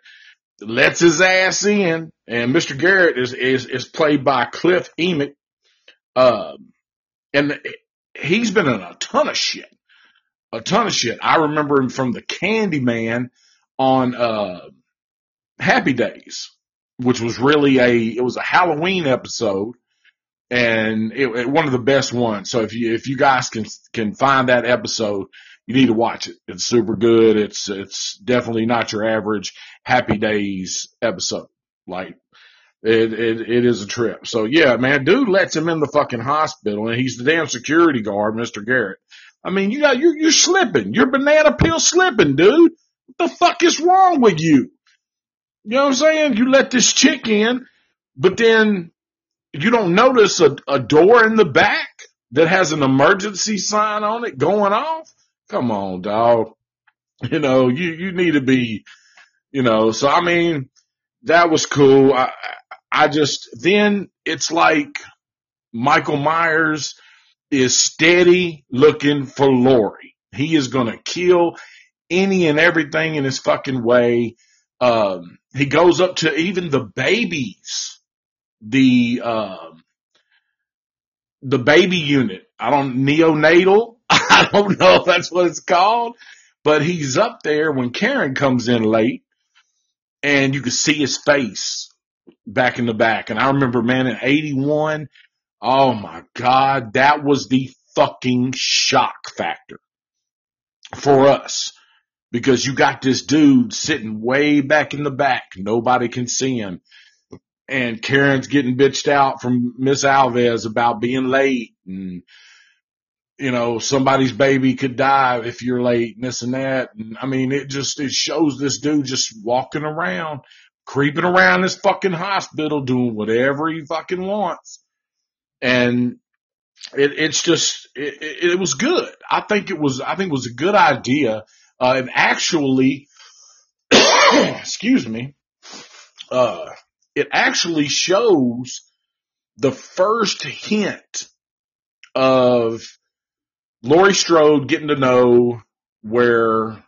lets his ass in, and Mr. Garrett is is is played by Cliff Emmich, um, and he's been in a ton of shit, a ton of shit. I remember him from the Candyman on uh, Happy Days, which was really a it was a Halloween episode. And it, it, one of the best ones. So if you if you guys can can find that episode, you need to watch it. It's super good. It's it's definitely not your average Happy Days episode. Like it, it, it is a trip. So yeah, man, dude lets him in the fucking hospital and he's the damn security guard, Mr. Garrett. I mean, you got, you're, you're slipping. You're banana peel slipping, dude. What the fuck is wrong with you? You know what I'm saying? You let this chick in, but then you don't notice a, a door in the back that has an emergency sign on it going off. Come on, dog. You know, you, you need to be you know, so I mean, that was cool. I, I just, then it's like Michael Myers is steady looking for Laurie. He is going to kill any and everything in his fucking way. Um, he goes up to even the babies, the, um, the baby unit. I don't, neonatal. I don't know if that's what it's called, but he's up there when Karen comes in late and you can see his face back in the back. And I remember, man, in 81, oh my God, that was the fucking shock factor for us because you got this dude sitting way back in the back. Nobody can see him. And Karen's getting bitched out from Miss Alves about being late and you know, somebody's baby could die if you're late and this and that. And I mean, it just, it shows this dude just walking around, creeping around this fucking hospital doing whatever he fucking wants. And it, it's just, it, it, it was good. I think it was, I think it was a good idea. Uh, and actually, excuse me, uh, it actually shows the first hint of Laurie Strode getting to know where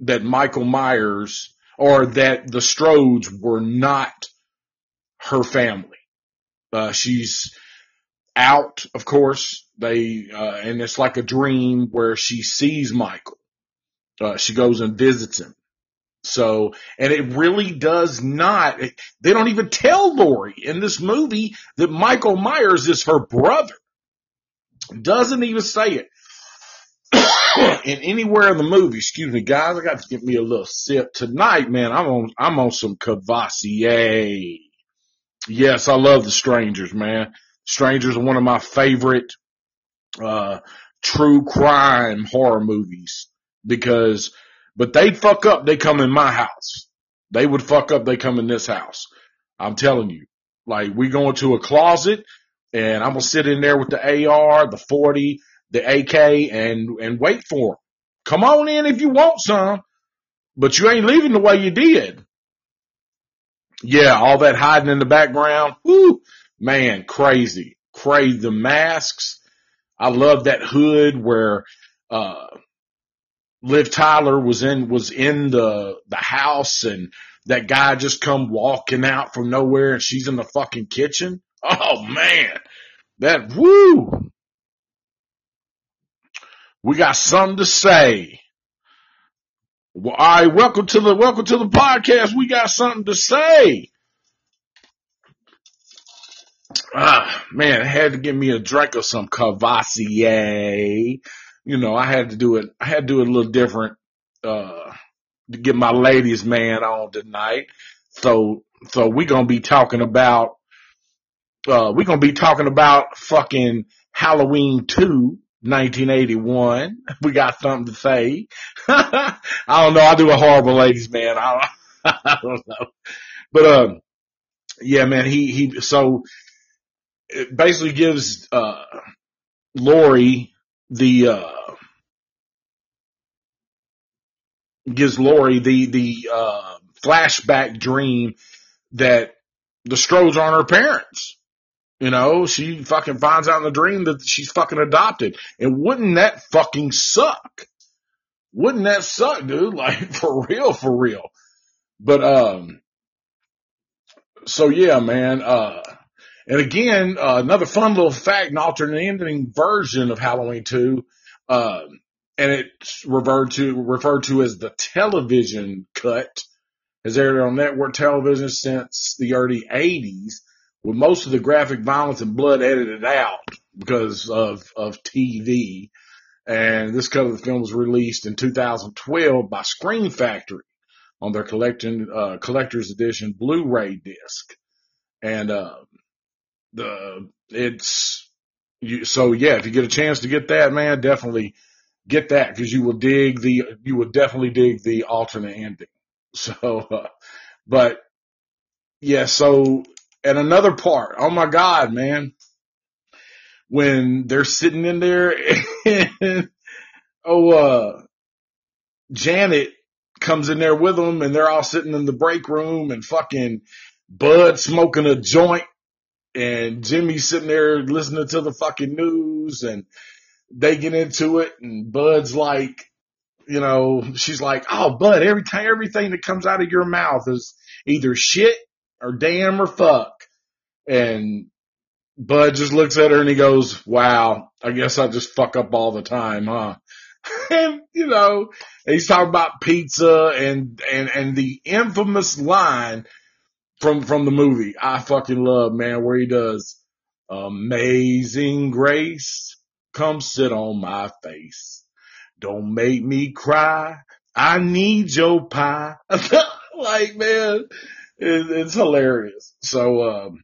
that Michael Myers or that the Strodes were not her family. Uh, she's out, of course. They, uh, and it's like a dream where she sees Michael. Uh, she goes and visits him. So, and it really does not, they don't even tell Lori in this movie that Michael Myers is her brother. Doesn't even say it. and anywhere in the movie, excuse me, guys, I got to get me a little sip tonight, man. I'm on, I'm on some Courvoisier. Yes, I love the Strangers, man. Strangers are one of my favorite, uh, true crime horror movies because, but they fuck up, they come in my house. They would fuck up, they come in this house. I'm telling you. Like, we go into a closet and I'm gonna sit in there with the AR, the 40, the AK, and and wait for them. Come on in if you want some, but you ain't leaving the way you did. Yeah, all that hiding in the background. Whoo, man, crazy, crazy. The masks. I love that hood where, uh, Liv Tyler was in, was in the, the house and that guy just come walking out from nowhere and she's in the fucking kitchen. Oh man, that woo. We got something to say. Well, all right, welcome to the welcome to the podcast. We got something to say. Ah, man, I had to give me a drink of some Courvoisier. You know, I had to do it. I had to do it a little different uh, to get my ladies man on tonight. So, so we're gonna be talking about uh, we're going to be talking about fucking Halloween 2, 1981. We got something to say. I don't know. I do a horrible ladies man. I don't, I don't know. But, um, yeah, man, he, he, so it basically gives, uh, Laurie the, uh, gives Laurie the, the, uh, flashback dream that the Strodes aren't her parents. You know, she fucking finds out in the dream that she's fucking adopted. And wouldn't that fucking suck? Wouldn't that suck, dude? Like for real, for real. But, um, so yeah, man, uh, and again, uh, another fun little fact, an alternate ending version of Halloween 2, uh, and it's referred to, referred to as the television cut has aired on network television since the early 80s with most of the graphic violence and blood edited out because of, of TV. And this cut of the film was released in 2012 by Scream Factory on their collecting, uh, collector's edition Blu-ray disc. And, uh, the, it's, you, so yeah, if you get a chance to get that, man, definitely get that because you will dig the, you will definitely dig the alternate ending. So, uh, but yeah, so and another part, oh my God, man, when they're sitting in there and, oh, uh, Janet comes in there with them and they're all sitting in the break room and fucking Bud smoking a joint and Jimmy sitting there listening to the fucking news and they get into it and Bud's like, you know, she's like, oh, Bud, every time, everything that comes out of your mouth is either shit or damn or fuck. And Bud just looks at her and he goes, wow, I guess I just fuck up all the time, huh? and, you know, he's talking about pizza and, and, and the infamous line from, from the movie I fucking love, man, where he does amazing grace come sit on my face. Don't make me cry. I need your pie. like, man, it, it's hilarious. So, um,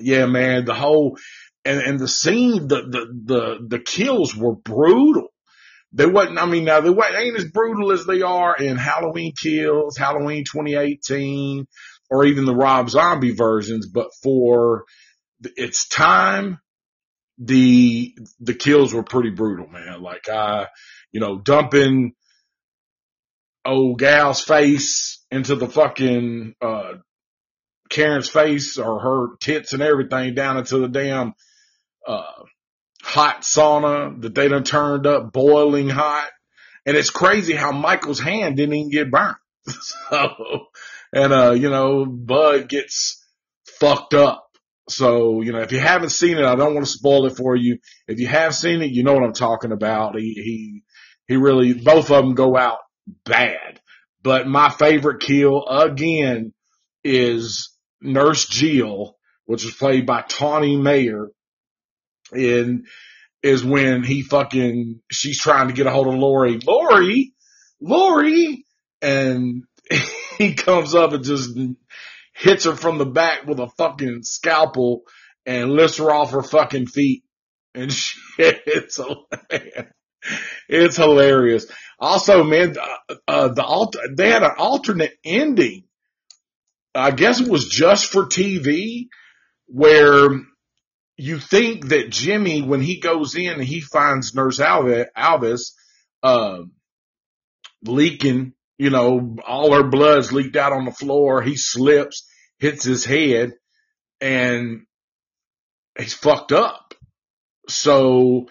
yeah, man, the whole, and, and the scene, the, the, the, the kills were brutal. They wasn't, I mean, now they ain't as brutal as they are in Halloween Kills, Halloween 2018, or even the Rob Zombie versions, but for its time, the, the kills were pretty brutal, man. Like, I, you know, dumping old gal's face into the fucking, uh, Karen's face or her tits and everything down into the damn, uh, hot sauna that they done turned up boiling hot. And it's crazy how Michael's hand didn't even get burnt. so, and, uh, you know, Bud gets fucked up. So, you know, if you haven't seen it, I don't want to spoil it for you. If you have seen it, you know what I'm talking about. He, he, he really, both of them go out bad. But my favorite kill again is Nurse Jill, which was played by Tawny Moyer, and is when he fucking, she's trying to get a hold of Laurie. Laurie, Laurie, and he comes up and just hits her from the back with a fucking scalpel and lifts her off her fucking feet. And shit, it's it's hilarious. Also, man, uh, uh, the alt, they had an alternate ending I guess it was just for TV where you think that Jimmy, when he goes in and he finds Nurse Alves, uh, leaking, you know, all her blood's leaked out on the floor. He slips, hits his head and he's fucked up. So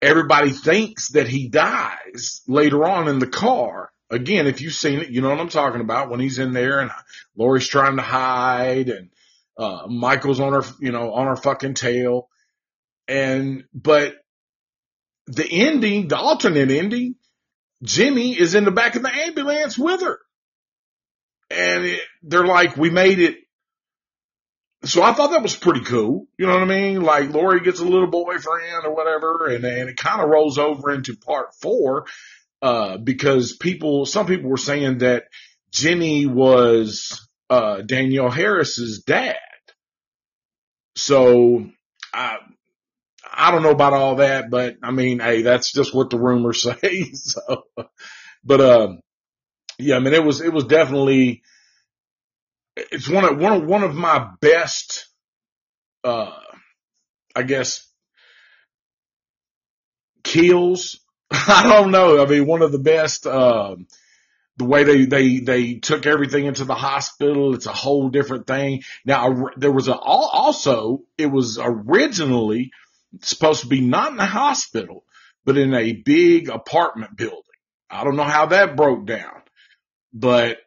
everybody thinks that he dies later on in the car again, if you've seen it, you know what I'm talking about when he's in there and Laurie's trying to hide and, uh, Michael's on her, you know, on her fucking tail. And, but the ending, the alternate ending, Jimmy is in the back of the ambulance with her. And it, they're like, we made it. So I thought that was pretty cool. You know what I mean? Like Laurie gets a little boyfriend or whatever and, and it kind of rolls over into part four uh, because people, some people were saying that Jimmy was, uh, Danielle Harris's dad. So I, I don't know about all that, but I mean, hey, that's just what the rumors say. so, but, um, yeah, I mean, it was, it was definitely, it's one of, one of, one of my best, uh, I guess, kills. I don't know. I mean, one of the best, um, the way they, they, they took everything into the hospital. It's a whole different thing. Now, there was a, also, it was originally supposed to be not in the hospital, but in a big apartment building. I don't know how that broke down, but,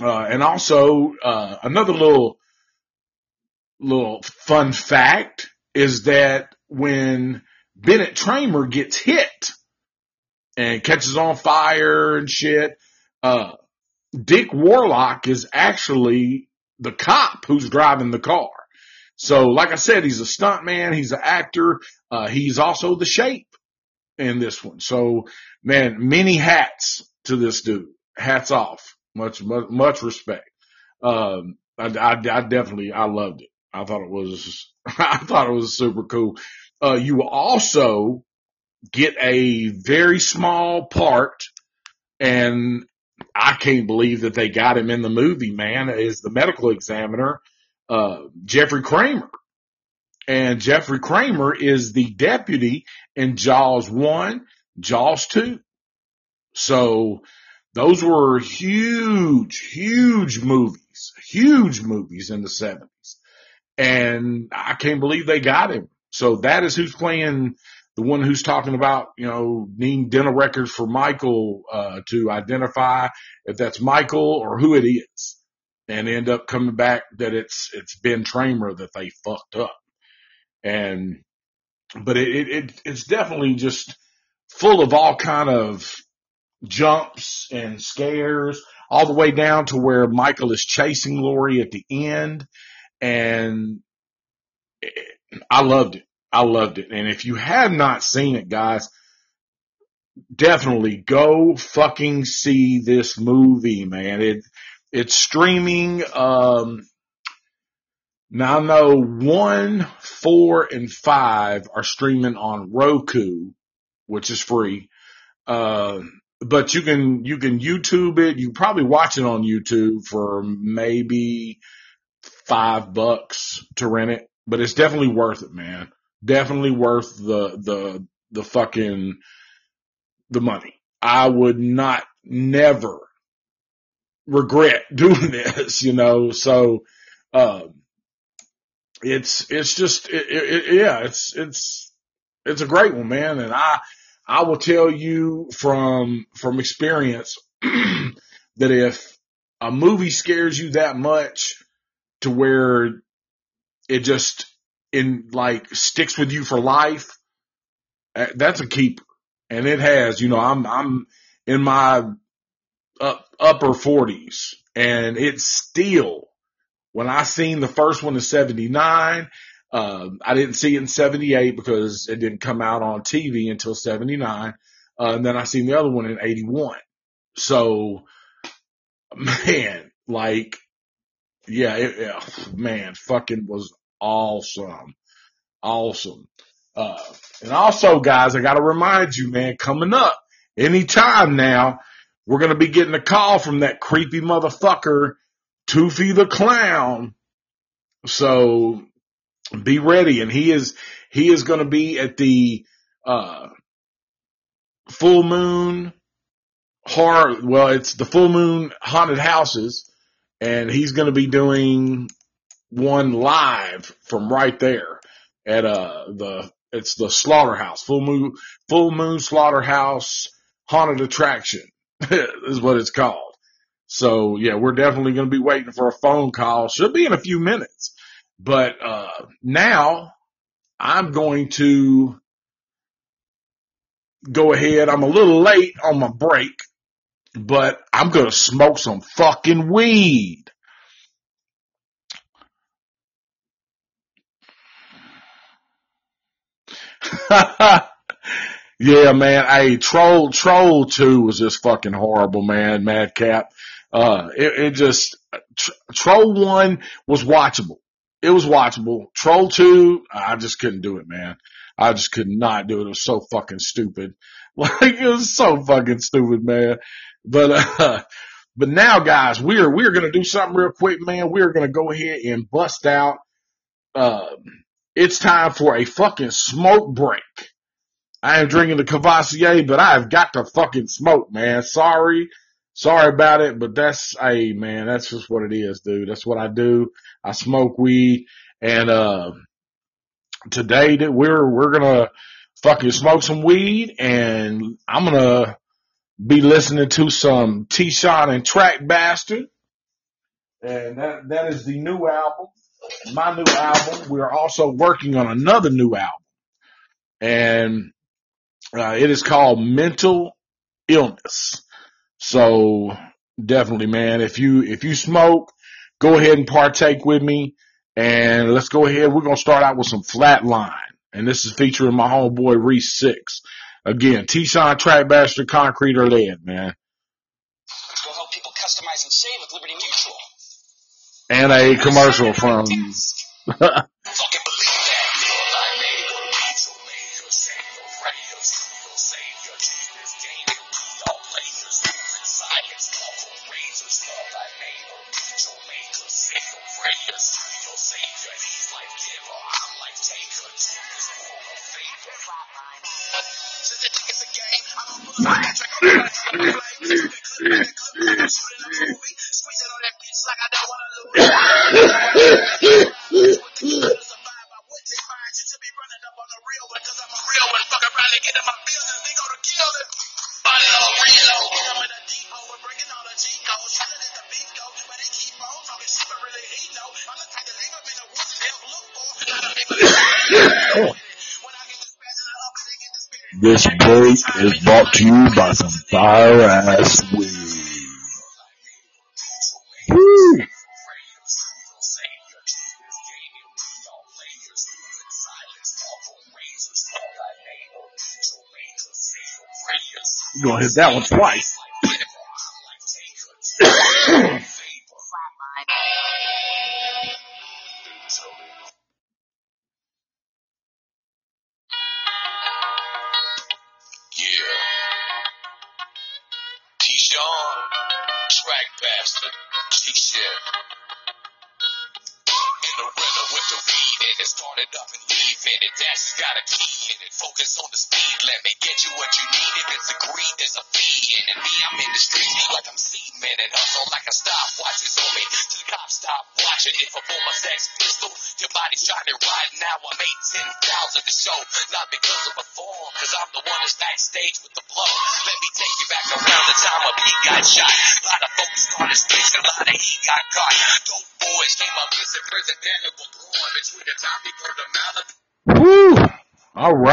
uh, and also, uh, another little, little fun fact is that when Bennett Tramer gets hit and catches on fire and shit, uh, Dick Warlock is actually the cop who's driving the car. So, like I said, he's a stuntman. He's an actor. Uh, he's also the shape in this one. So, man, many hats to this dude. Hats off. Much, much, much respect. Um, I, I, I, definitely, I loved it. I thought it was, I thought it was super cool. Uh, you also get a very small part and I can't believe that they got him in the movie, man, is the medical examiner, uh, Jeffrey Kramer. And Jeffrey Kramer is the deputy in Jaws 1, Jaws 2. So those were huge, huge movies, huge movies in the 70s. And I can't believe they got him. So that is who's playing the one who's talking about, you know, needing dental records for Michael, uh, to identify if that's Michael or who it is and end up coming back that it's, it's Ben Tramer that they fucked up. And, but it, it, it it's definitely just full of all kind of jumps and scares all the way down to where Michael is chasing Lori at the end. And it, I loved it. I loved it. And if you have not seen it, guys, definitely go fucking see this movie, man. It, it's streaming, um, now I know one, four, and five are streaming on Roku, which is free. Uh, but you can, you can YouTube it. You probably watch it on YouTube for maybe five bucks to rent it, but it's definitely worth it, man definitely worth the, the, the fucking, the money. I would not never regret doing this, you know, so, um, it's, it's just, it, it, yeah, it's, it's, it's a great one, man. And I, I will tell you from, from experience that if a movie scares you that much to where it just, in like sticks with you for life, uh, that's a keeper. And it has, you know, I'm, I'm in my up, upper forties and it's still, when I seen the first one in 79, um, I didn't see it in 78 because it didn't come out on TV until 79. Uh, and then I seen the other one in 81. So, man, like, yeah, it, yeah, man, fucking was awesome. Awesome. Uh, and also guys, I gotta remind you, man, coming up anytime now, we're going to be getting a call from that creepy motherfucker, Toofie the clown. So be ready. And he is, he is going to be at the, uh, full moon horror. Well, it's the full moon haunted houses and he's going to be doing one live from right there at uh the it's the slaughterhouse full moon full moon slaughterhouse haunted attraction is what it's called. So yeah we're definitely going to be waiting for a phone call. Should be in a few minutes. But uh now i'm going to go ahead. I'm a little late on my break but i'm going to smoke some fucking weed yeah, man. Hey, Troll, Troll 2 was just fucking horrible, man. Madcap. Uh, it, it just, tr- Troll 1 was watchable. it was watchable. Troll 2, I just couldn't do it, man. I just could not do it. It was so fucking stupid. Like, it was so fucking stupid, man. But, uh, but now guys, we're, we're going to do something real quick, man. We're going to go ahead and bust out, uh, it's time for a fucking smoke break. I am drinking the Courvoisier, but I've got to fucking smoke, man. Sorry. Sorry about it, but that's, hey man, that's just what it is, dude. That's what I do. I smoke weed and, uh, today that we're, we're gonna fucking smoke some weed and I'm gonna be listening to some T-Shot and Track Bastard. And that, that is the new album, my new album. We're also working on another new album and, uh, it is called Mental Illness. So definitely, man, if you, if you smoke, go ahead and partake with me and let's go ahead. We're going to start out with some flatline and this is featuring my homeboy Reese Six. Again, T-Shine Track Bastard Concrete or Lead, man. We'll help people customize and save with Liberty Mutual. And a commercial from, brought to you by some fire ass weed. Woo! you going to hit that one twice.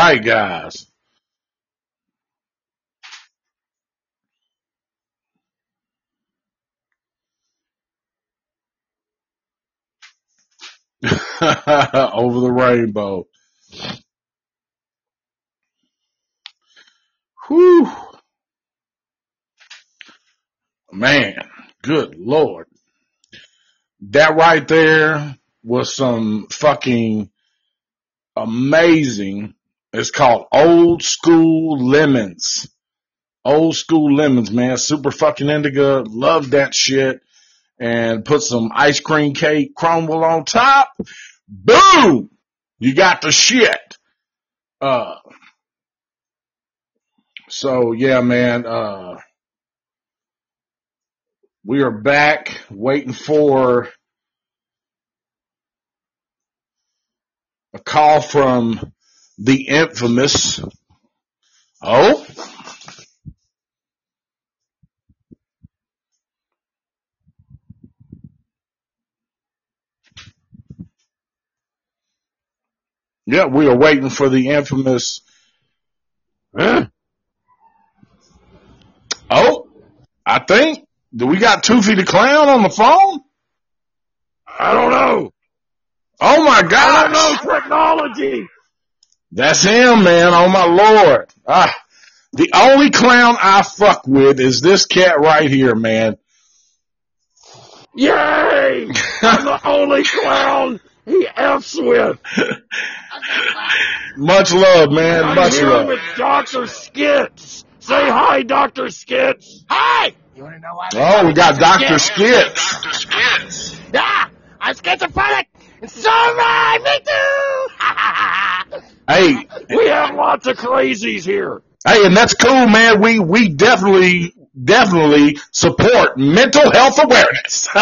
Right, guys. Over the rainbow. Whew. Man, good lord. That right there was some fucking amazing. It's called Old School Lemons. Old School Lemons, man. Super fucking indica. Love that shit. And put some ice cream cake crumble on top. Boom! You got the shit. Uh, so yeah, man, uh, we are back waiting for a call from the infamous. Oh, yeah, we are waiting for the infamous. Huh? Oh, I think do we got Toofie the Clown on the phone? I don't know. Oh my God. I don't know technology. That's him, man. Oh my lord. Ah, the only clown I fuck with is this cat right here, man. Yay! I'm the only clown he F's with. Much love, man. I'm Much here love. with Dr. Skits. Say hi, Dr. Skits. Hi! You wanna know why? Oh, we got Dr. Dr. Skits? Skits. Ah! I'm schizophrenic! And so am I! Me too! Hey, We have lots of crazies here. hey, and that's cool, man. We, we definitely, definitely support mental health awareness.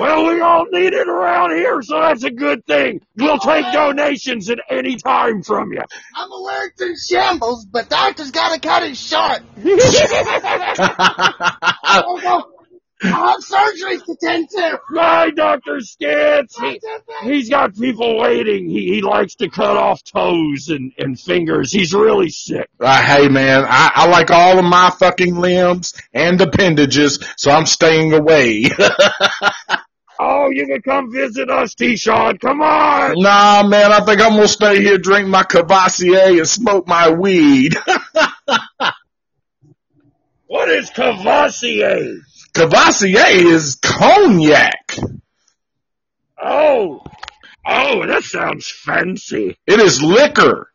Well, we all need it around here, so that's a good thing. We'll take donations at any time from you. I'm allergic to shambles, but doctor's gotta cut it short. Oh, no. I have surgery to tend to. Bye, Dr. Skits. He, he's got people waiting. He, he likes to cut off toes and, and fingers. He's really sick. Uh, hey man, I, I like all of my fucking limbs and appendages, so I'm staying away. Oh, you can come visit us, T-Shon. Come on. nah, man, I think I'm gonna stay here, drink my Courvoisier, and smoke my weed. What is Courvoisier? Courvoisier is cognac. Oh, oh, that sounds fancy. It is liquor,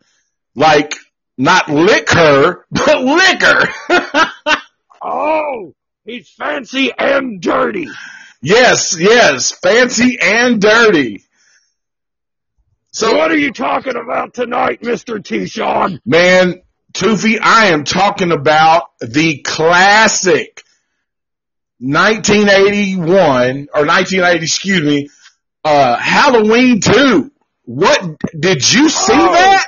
like not liquor, but liquor. Oh, he's fancy and dirty. yes, yes, fancy and dirty. So what are you talking about tonight, Mr. T-Shon? man, Toofie, I am talking about the classic 1981 or 1980, excuse me, uh, Halloween 2. What did you see Oh. that?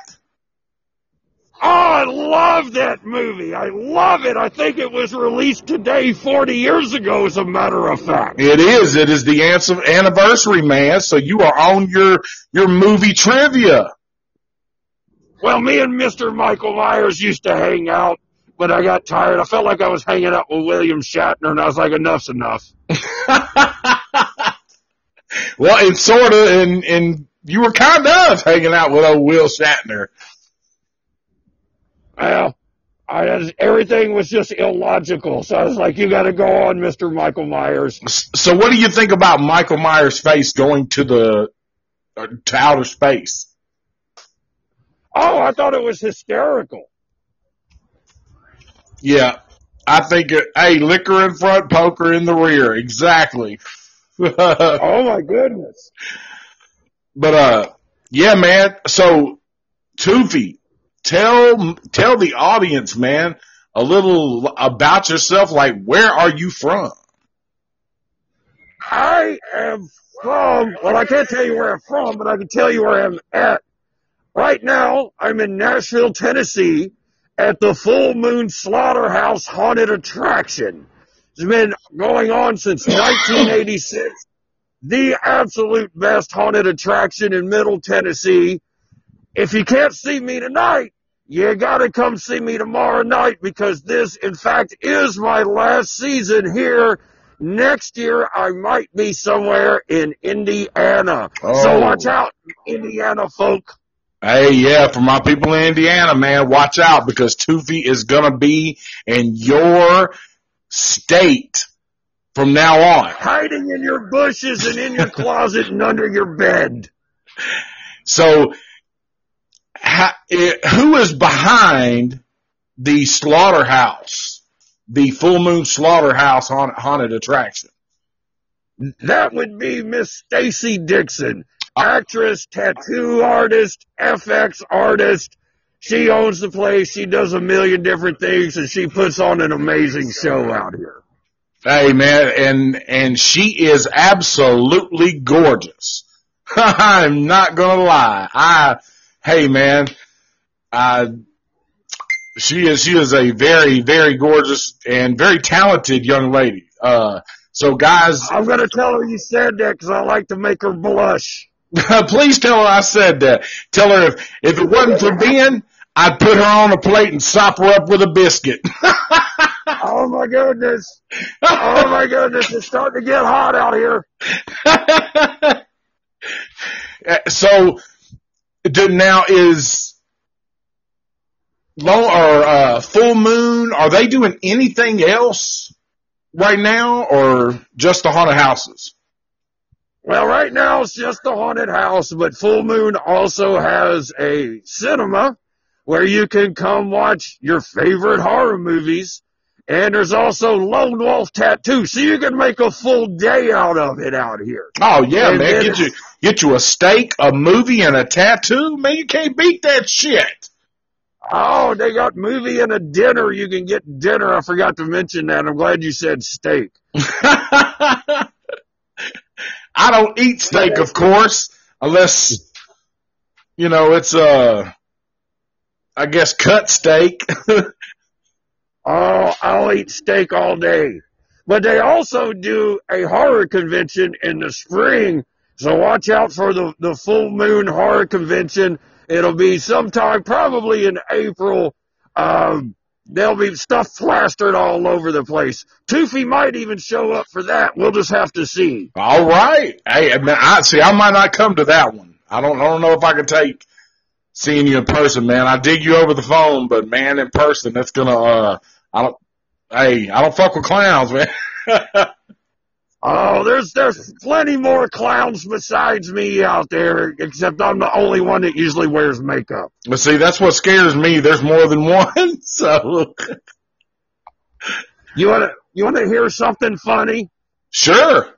Oh, I love that movie. I love it. I think it was released today 40 years ago, as a matter of fact. It is. It is the anniversary, man. So you are on your your movie trivia. Well, me and Mr. Michael Myers used to hang out, but I got tired. I felt like I was hanging out with William Shatner, and I was like, enough's enough. well, it's sort of, and and you were kind of hanging out with old Will Shatner. Well, I, everything was just illogical, so I was like, you got to go on, Mr. Michael Myers. So, what do you think about Michael Myers' face going to the uh, to outer space? Oh, I thought it was hysterical. Yeah, I think. It, hey, liquor in front, poker in the rear. Exactly. Oh my goodness. But uh, yeah, man. So, Toofie, tell tell the audience, man, a little about yourself. Like, where are you from? I am from, well, I can't tell you where I'm from, but I can tell you where I'm at. Right now, I'm in Nashville, Tennessee at the Full Moon Slaughterhouse Haunted Attraction. It's been going on since 1986. The absolute best haunted attraction in Middle Tennessee. If you can't see me tonight, you gotta come see me tomorrow night because this, in fact, is my last season here. Next year, I might be somewhere in Indiana. Oh. So watch out, Indiana folk. Hey, yeah, for my people in Indiana, man, watch out because Toofie is gonna be in your state from now on. Hiding in your bushes and in your closet and under your bed. So, ha, it, who is behind the slaughterhouse, the full moon slaughterhouse haunted, haunted attraction? That would be Miss Stacy Dixon, actress, tattoo artist, FX artist. She owns the place. She does a million different things and she puts on an amazing show out here. Hey, man, and and she is absolutely gorgeous. I'm not gonna lie. I, hey, man, I. She is she is a very very gorgeous and very talented young lady. Uh, so guys, I'm going to tell her you said that because I like to make her blush. Please tell her I said that. Tell her if, if it wasn't for Ben, I'd put her on a plate and sop her up with a biscuit. Oh my goodness. Oh my goodness. It's starting to get hot out here. so, now is low or uh, full moon? Are they doing anything else right now, or just the haunted houses? Well, right now it's just a haunted house, but Full Moon also has a cinema where you can come watch your favorite horror movies. And there's also Lone Wolf Tattoo, so you can make a full day out of it out here. Oh yeah, And man. Get you get you a steak, a movie, and a tattoo. Man, you can't beat that shit. Oh, they got movie and a dinner. You can get dinner. I forgot to mention that. I'm glad you said steak. I don't eat steak, of course, unless you know it's uh, I guess cut steak. Oh, I'll eat steak all day. But they also do a horror convention in the spring. So watch out for the, the full moon horror convention. It'll be sometime probably in April. Um, there'll be stuff plastered all over the place. Toofie might even show up for that. We'll just have to see. All right. Hey, man, I see. I might not come to that one. I don't. I don't know if I can take seeing you in person, man. I dig you over the phone, but man, in person, that's gonna. uh I don't. Hey, I don't fuck with clowns, man. Oh, there's there's plenty more clowns besides me out there, except I'm the only one that usually wears makeup. but see, that's what scares me. There's more than one. So You wanna you wanna hear something funny? sure.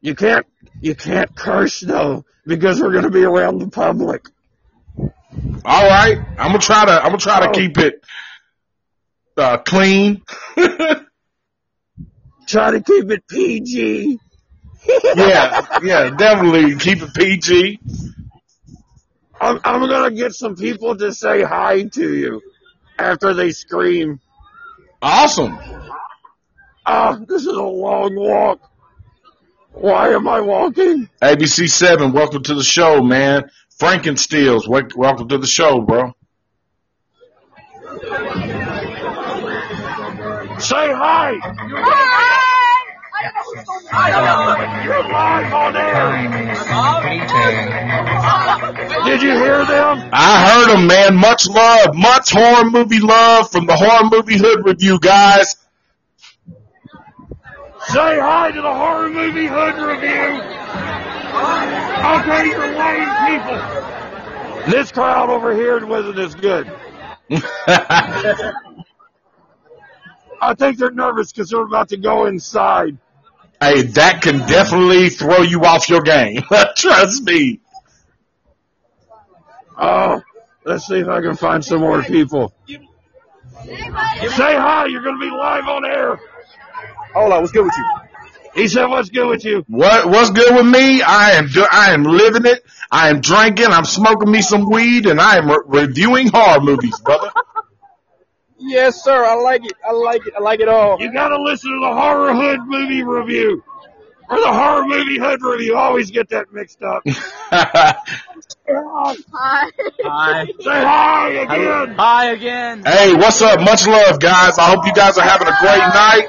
You can't you can't curse though because we're gonna be around the public. All right. I'm gonna try to. I'm gonna try to Oh. keep it uh clean. Try to keep it PG. yeah, yeah, definitely keep it PG. I'm I'm gonna get some people to say hi to you after they scream. Awesome. Oh, this is a long walk. Why am I walking? ABC seven, welcome to the show, man. Frankensteels, welcome to the show, bro. Say hi. You're live on air. Did you hear them? I heard them, man. Much love, much horror movie love from the horror movie hood review, guys. Say hi to the horror movie hood review. Okay, you're lame people. This crowd over here wasn't as good. I think they're nervous because they're about to go inside. Hey, that can definitely throw you off your game. Trust me. Oh, let's see if I can find some more people. Say hi, you're going to be live on air. Hold on, what's good with you? He said, what's good with you? What what's good with me? I am do- I am living it. I am drinking. I'm smoking me some weed, and I am re- reviewing horror movies, brother. Yes, sir. I like it. I like it. I like it all. You got to listen to the horror hood movie review. Or the horror movie hood review. I always get that mixed up. Hi. Hi. Say hi again. Hi again. hey, what's up? Much love, guys. I hope you guys are having a great night.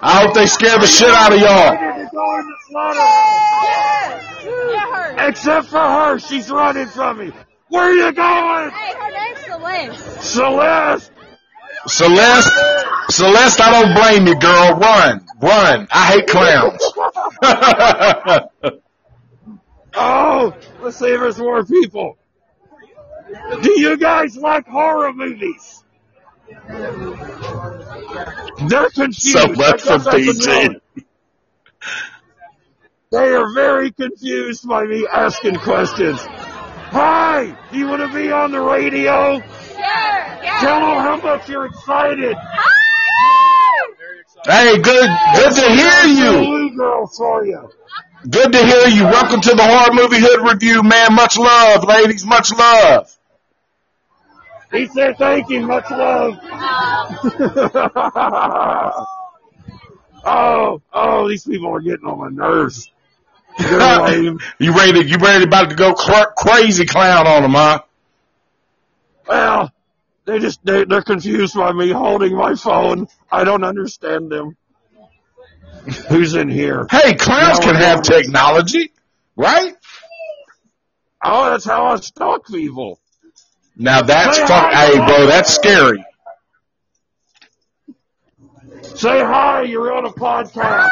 I hope they scare the shit out of y'all. Ready to go in the slaughterhouse. Except for her, she's running from me. Where are you going? Hey, her name's Celeste. Celeste. Celeste, Celeste, I don't blame you, girl. Run, run. I hate clowns. Oh, let's see if there's more people. Do you guys like horror movies? They're confused. So much I for guess I can PG. know it. They are very confused by me asking questions. Hi, do you want to be on the radio? Tell them how much you're excited. hey, good, good to hear you. Blue for you. Good to hear you. Welcome to the horror movie hood review, man. Much love, ladies. Much love. He said thank you, much love. oh, oh, these people are getting on my nerves. You ready? To, you ready about to go cr- crazy clown on them, huh? Well, they just they, they're confused by me holding my phone. I don't understand them. Who's in here? Hey, clowns No, can no. have technology, right? Oh, that's how I stalk people. Now that's Say fuck. hi. Hey, bro, that's scary. Say hi. You're on a podcast. Hi.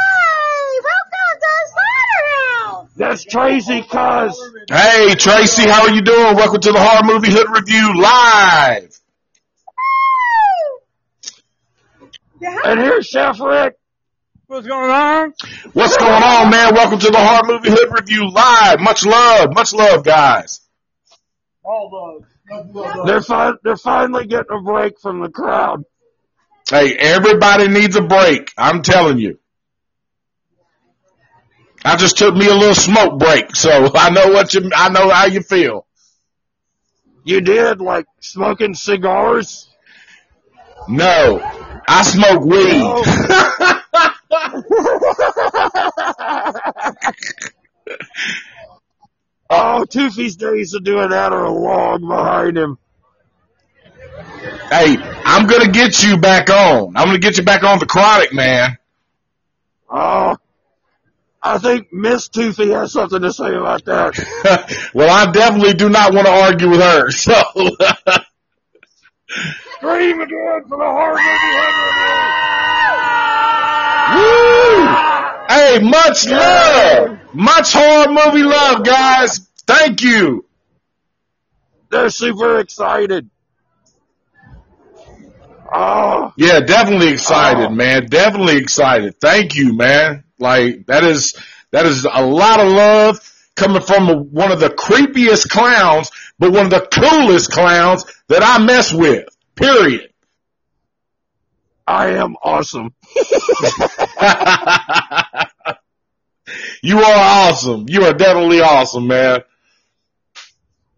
Welcome to That's Tracy Cuz. Hey, Tracy, how are you doing? Welcome to the Horror Movie Hood Review live. And here's Chef Rick. What's going on? What's going on, man? Welcome to the Horror Movie Hood Review live. Much love, much love, guys. All love. They're fi- they're finally getting a break from the crowd. Hey, everybody needs a break. I'm telling you. I just took me a little smoke break, so I know what you, I know how you feel. You did like smoking cigars. No, I smoke weed. oh, oh Toofie's days of doing that are long behind him. Hey, I'm gonna get you back on. I'm gonna get you back on the chronic, man. Oh, I think Miss Toofie has something to say about that. well, I definitely do not want to argue with her, so. Scream again for the horror movie. Woo! Hey, much love! Much horror movie love, guys! Thank you! They're super excited. Oh. Yeah, definitely excited, Oh. man. Definitely excited. Thank you, man. Like, that is, that is a lot of love coming from one of the creepiest clowns, but one of the coolest clowns that I mess with. Period. I am awesome. you are awesome. You are definitely awesome, man.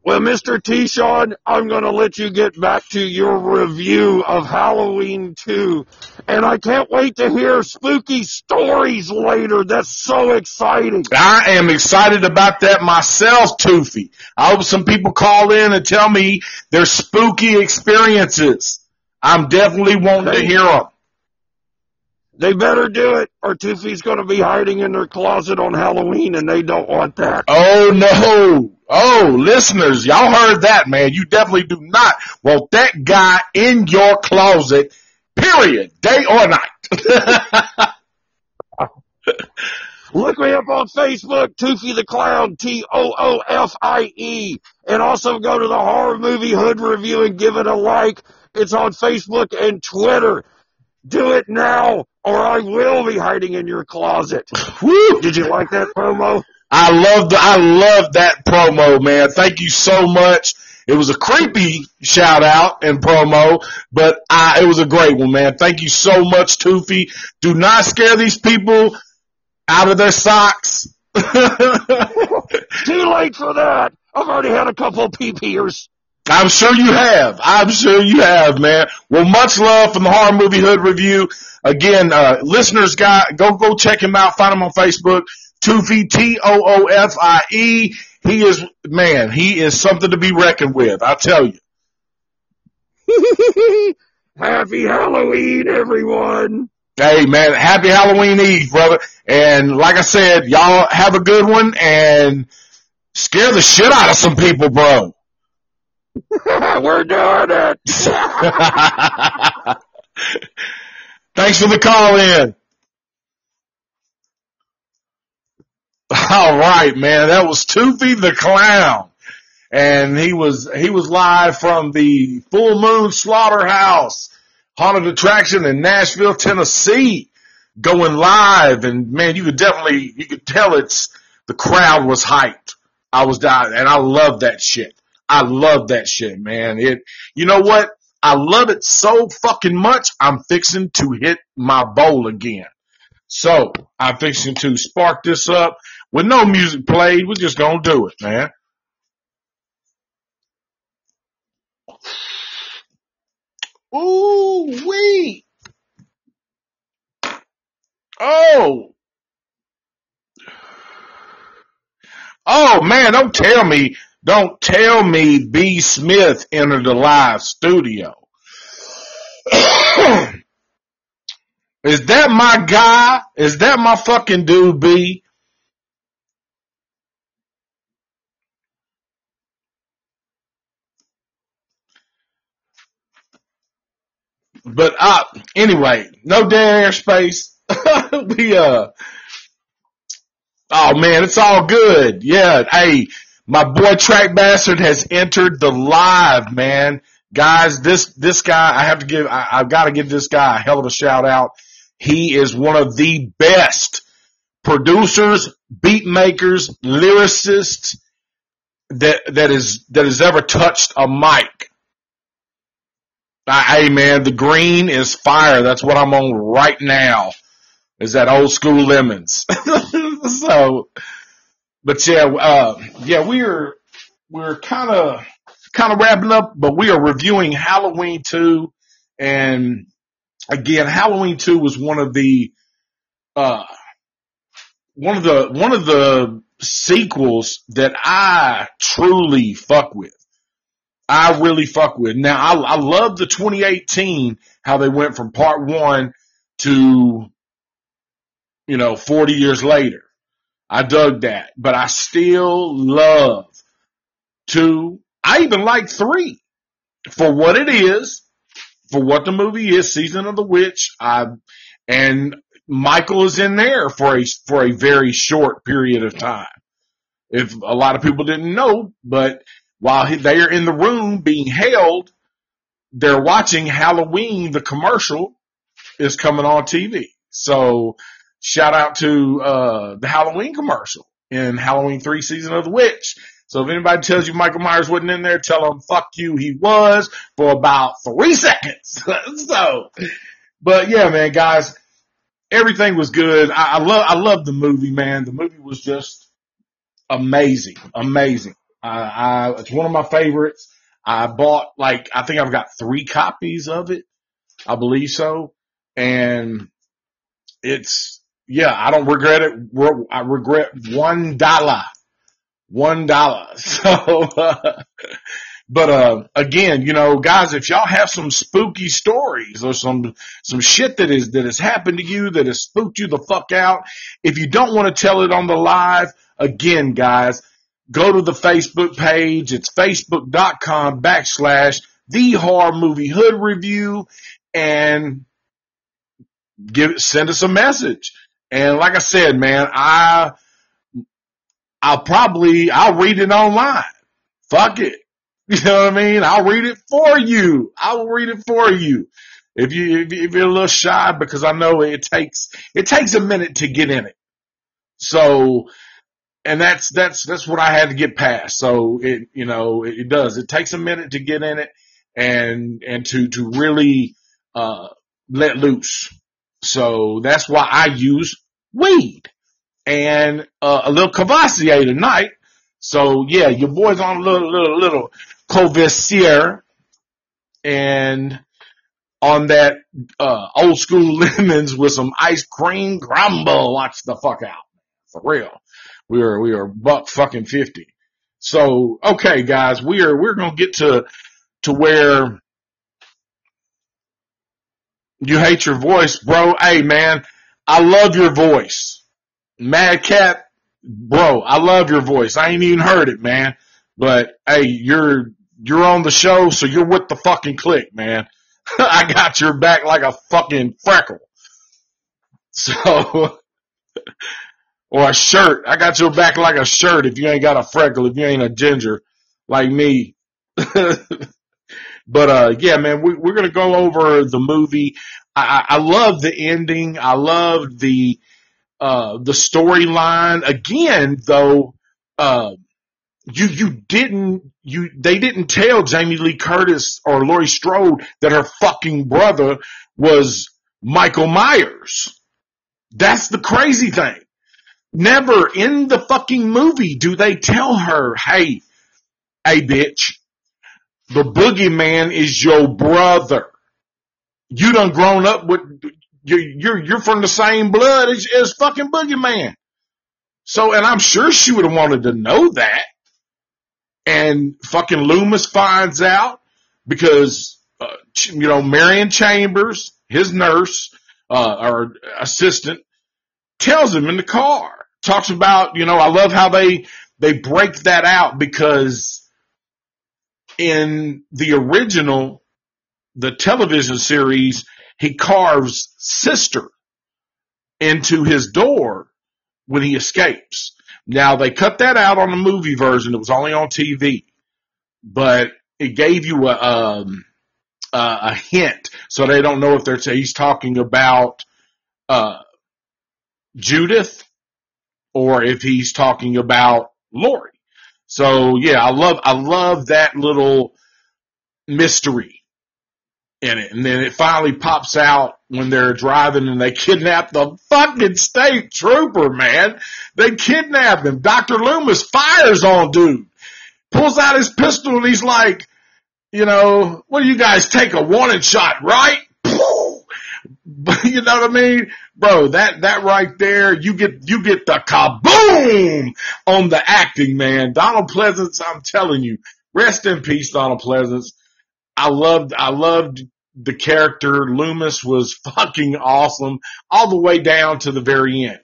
Well, Mr. T. Sean, I'm going to let you get back to your review of Halloween 2. And I can't wait to hear spooky stories later. That's so exciting. I am excited about that myself, Toofie. I hope some people call in and tell me their spooky experiences. I'm definitely wanting to hear them. They better do it, or Toofie's going to be hiding in their closet on Halloween, and they don't want that. Oh no. Oh, listeners, y'all heard that, man. You definitely do not want that guy in your closet, period, day or night. Look me up on Facebook, Toofie the Clown, T-O-O-F-I-E. And also go to the Horror Movie Hood Review and give it a like. It's on Facebook and Twitter. Do it now, or I will be hiding in your closet. Woo! Did you like that promo? I love the, I love that promo, man. Thank you so much. It was a creepy shout out and promo, but I, it was a great one, man. Thank you so much, Toofie. Do not scare these people out of their socks. Too late for that. I've already had a couple pee-peers. I'm sure you have. I'm sure you have, man. Well, much love from the Horror Movie Hood Review. Again, uh, listeners, guy, go, go check him out. Find him on Facebook. Toofie, T-O-O-F-I-E. He is, man, he is something to be reckoned with. I tell you. Happy Halloween, everyone. Hey, man, happy Halloween Eve, brother. And like I said, y'all have a good one and scare the shit out of some people, bro. We're doing it. Thanks for the call in. All right, man. That was Toofie the Clown. And he was, he was live from the Full Moon Slaughterhouse haunted attraction in Nashville, Tennessee, going live. And man, you could definitely, you could tell it's, the crowd was hyped. I was dying and I love that shit. I love that shit, man. It, you know what? I love it so fucking much. I'm fixing to hit my bowl again. So I'm fixing to spark this up with no music played. We're just gonna do it, man. Ooh wee. Oh. Oh man, don't tell me, don't tell me B Smith entered the live studio. Is that my guy? Is that my fucking dude B? But uh anyway, no dead air space. we uh Oh man, it's all good. Yeah. Hey, my boy Track Bastard has entered the live, man. Guys, this, this guy, I have to give, I, I've got to give this guy a hell of a shout out. He is one of the best producers, beat makers, lyricists that, that is, that has ever touched a mic. Hey man, the green is fire. That's what I'm on right now. Is that old school lemons. so, but yeah, uh, yeah, we're, we're kind of, kind of wrapping up, but we are reviewing Halloween 2 and again, Halloween 2 was one of the, uh, one of the, one of the sequels that I truly fuck with. I really fuck with. Now I, I love the 2018, how they went from part one to, you know, 40 years later. I dug that, but I still love two. I even like three for what it is, for what the movie is, Season of the Witch. I, and Michael is in there for a, for a very short period of time. If a lot of people didn't know, but while they are in the room being held, they're watching Halloween. The commercial is coming on TV. So shout out to, uh, the Halloween commercial in Halloween 3 season of the witch. So if anybody tells you Michael Myers wasn't in there, tell them fuck you. He was for about three seconds. so, but yeah, man, guys, everything was good. I, I love, I love the movie, man. The movie was just amazing, amazing. I, I, it's one of my favorites. I bought like, I think I've got three copies of it. I believe so. And it's, yeah, I don't regret it. I regret one dollar, one dollar. So, uh, but, uh, again, you know, guys, if y'all have some spooky stories or some, some shit that is, that has happened to you that has spooked you the fuck out, if you don't want to tell it on the live, again, guys, go to the Facebook page. It's facebook.com backslash the horror movie hood review and give send us a message. And like I said, man, I, I'll probably, I'll read it online. Fuck it. You know what I mean? I'll read it for you. I will read it for you. If you, if you're a little shy because I know it takes, it takes a minute to get in it. So, and that's, that's, that's what I had to get past. So it, you know, it, it does. It takes a minute to get in it and, and to, to really, uh, let loose. So that's why I use weed and uh, a little Courvoisier tonight. So yeah, your boy's on a little, little, little Courvoisier and on that, uh, old school lemons with some ice cream crumble. Watch the fuck out. For real. We are, we are buck fucking 50. So, okay guys, we are, we're going to get to, to where you hate your voice, bro. Hey man, I love your voice. Mad Cat, bro, I love your voice. I ain't even heard it, man. But hey, you're, you're on the show, so you're with the fucking click, man. I got your back like a fucking freckle. So, or a shirt. I got your back like a shirt if you ain't got a freckle, if you ain't a ginger like me. but, uh, yeah, man, we, we're going to go over the movie. I, I love the ending. I love the, uh, the storyline. Again, though, uh, you, you didn't, you, they didn't tell Jamie Lee Curtis or Laurie Strode that her fucking brother was Michael Myers. That's the crazy thing. Never in the fucking movie do they tell her, hey, hey bitch, the boogeyman is your brother. You done grown up with, you're, you're, you're from the same blood as, as fucking boogeyman. So, and I'm sure she would have wanted to know that and fucking Loomis finds out because, uh, you know, Marion Chambers, his nurse, uh, or assistant tells him in the car, talks about, you know, I love how they, they break that out because in the original, the television series, he carves sister into his door when he escapes. Now they cut that out on the movie version. It was only on TV, but it gave you a, um, uh, a hint so they don't know if they're, he's talking about, uh, Judith or if he's talking about Laurie. So yeah, I love, I love that little mystery in it. And then it finally pops out when they're driving and they kidnap the fucking state trooper, man. They kidnap him. Dr. Loomis fires on dude, pulls out his pistol and he's like, you know, what do you guys take a warning shot, right? you know what I mean? Bro, that, that right there, you get, you get the kaboom on the acting, man. Donald Pleasence, I'm telling you, rest in peace, Donald Pleasence. I loved, I loved the character. Loomis was fucking awesome all the way down to the very end,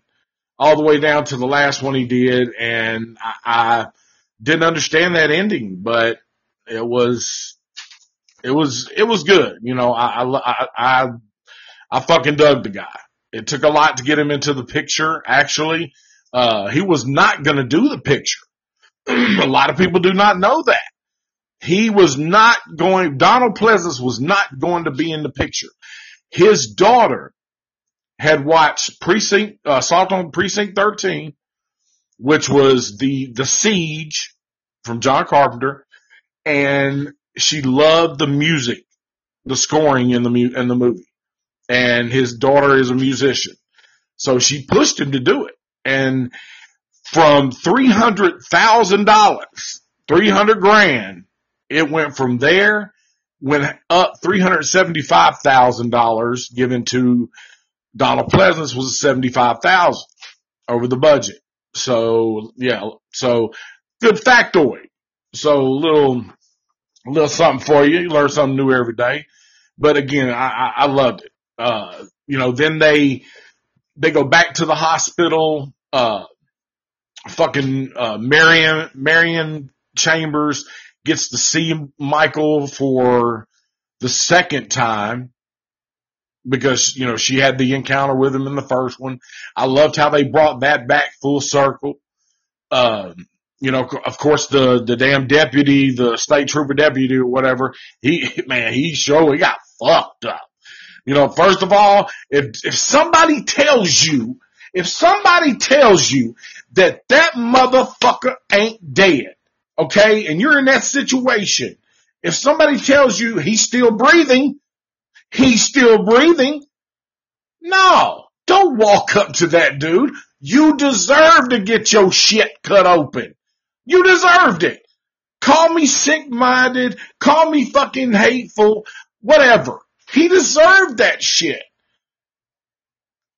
all the way down to the last one he did. And I, I didn't understand that ending, but it was, it was, it was good. You know, I, I, I, I fucking dug the guy. It took a lot to get him into the picture, actually. Uh, he was not gonna do the picture. a lot of people do not know that. He was not going, Donald Pleasence was not going to be in the picture. His daughter had watched Precinct, uh, Assault on Precinct 13, which was the, the siege from John Carpenter, and she loved the music, the scoring in the, mu- in the movie. And his daughter is a musician. So she pushed him to do it. And from $300,000, 300 grand, it went from there, went up $375,000 given to Donald Pleasence was 75,000 over the budget. So yeah, so good factoid. So little, little something for you. You learn something new every day. But again, I, I, I loved it. Uh, you know, then they, they go back to the hospital, uh, fucking, uh, Marion, Marion Chambers gets to see Michael for the second time because, you know, she had the encounter with him in the first one. I loved how they brought that back full circle. Um, you know, of course, the, the damn deputy, the state trooper deputy or whatever, he, man, he sure, he got fucked up. You know, first of all, if, if somebody tells you, if somebody tells you that that motherfucker ain't dead, okay, and you're in that situation, if somebody tells you he's still breathing, he's still breathing, no, don't walk up to that dude. You deserve to get your shit cut open. You deserved it. Call me sick-minded, call me fucking hateful, whatever. He deserved that shit.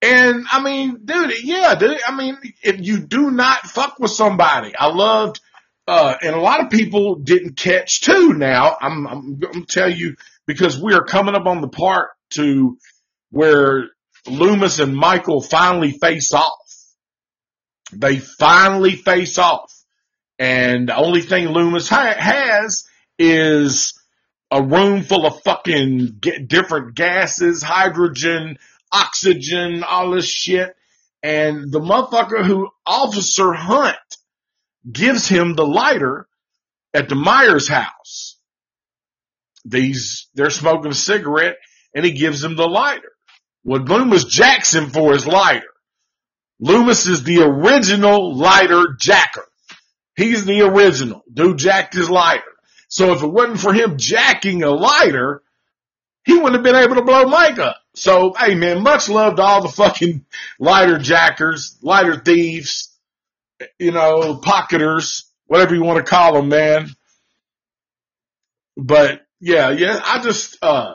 And I mean, dude, yeah, dude, I mean, if you do not fuck with somebody, I loved, uh, and a lot of people didn't catch too now. I'm, I'm going to tell you because we are coming up on the part to where Loomis and Michael finally face off. They finally face off. And the only thing Loomis ha- has is a room full of fucking get different gases, hydrogen, oxygen, all this shit. And the motherfucker who Officer Hunt gives him the lighter at the Myers house. These, they're smoking a cigarette and he gives him the lighter. Well, Loomis jacks him for his lighter. Loomis is the original lighter jacker. He's the original. Dude jacked his lighter. So if it wasn't for him jacking a lighter, he wouldn't have been able to blow Mike up. So, hey man, much love to all the fucking lighter jackers, lighter thieves, you know, pocketers, whatever you want to call them, man. But yeah, yeah, I just, uh,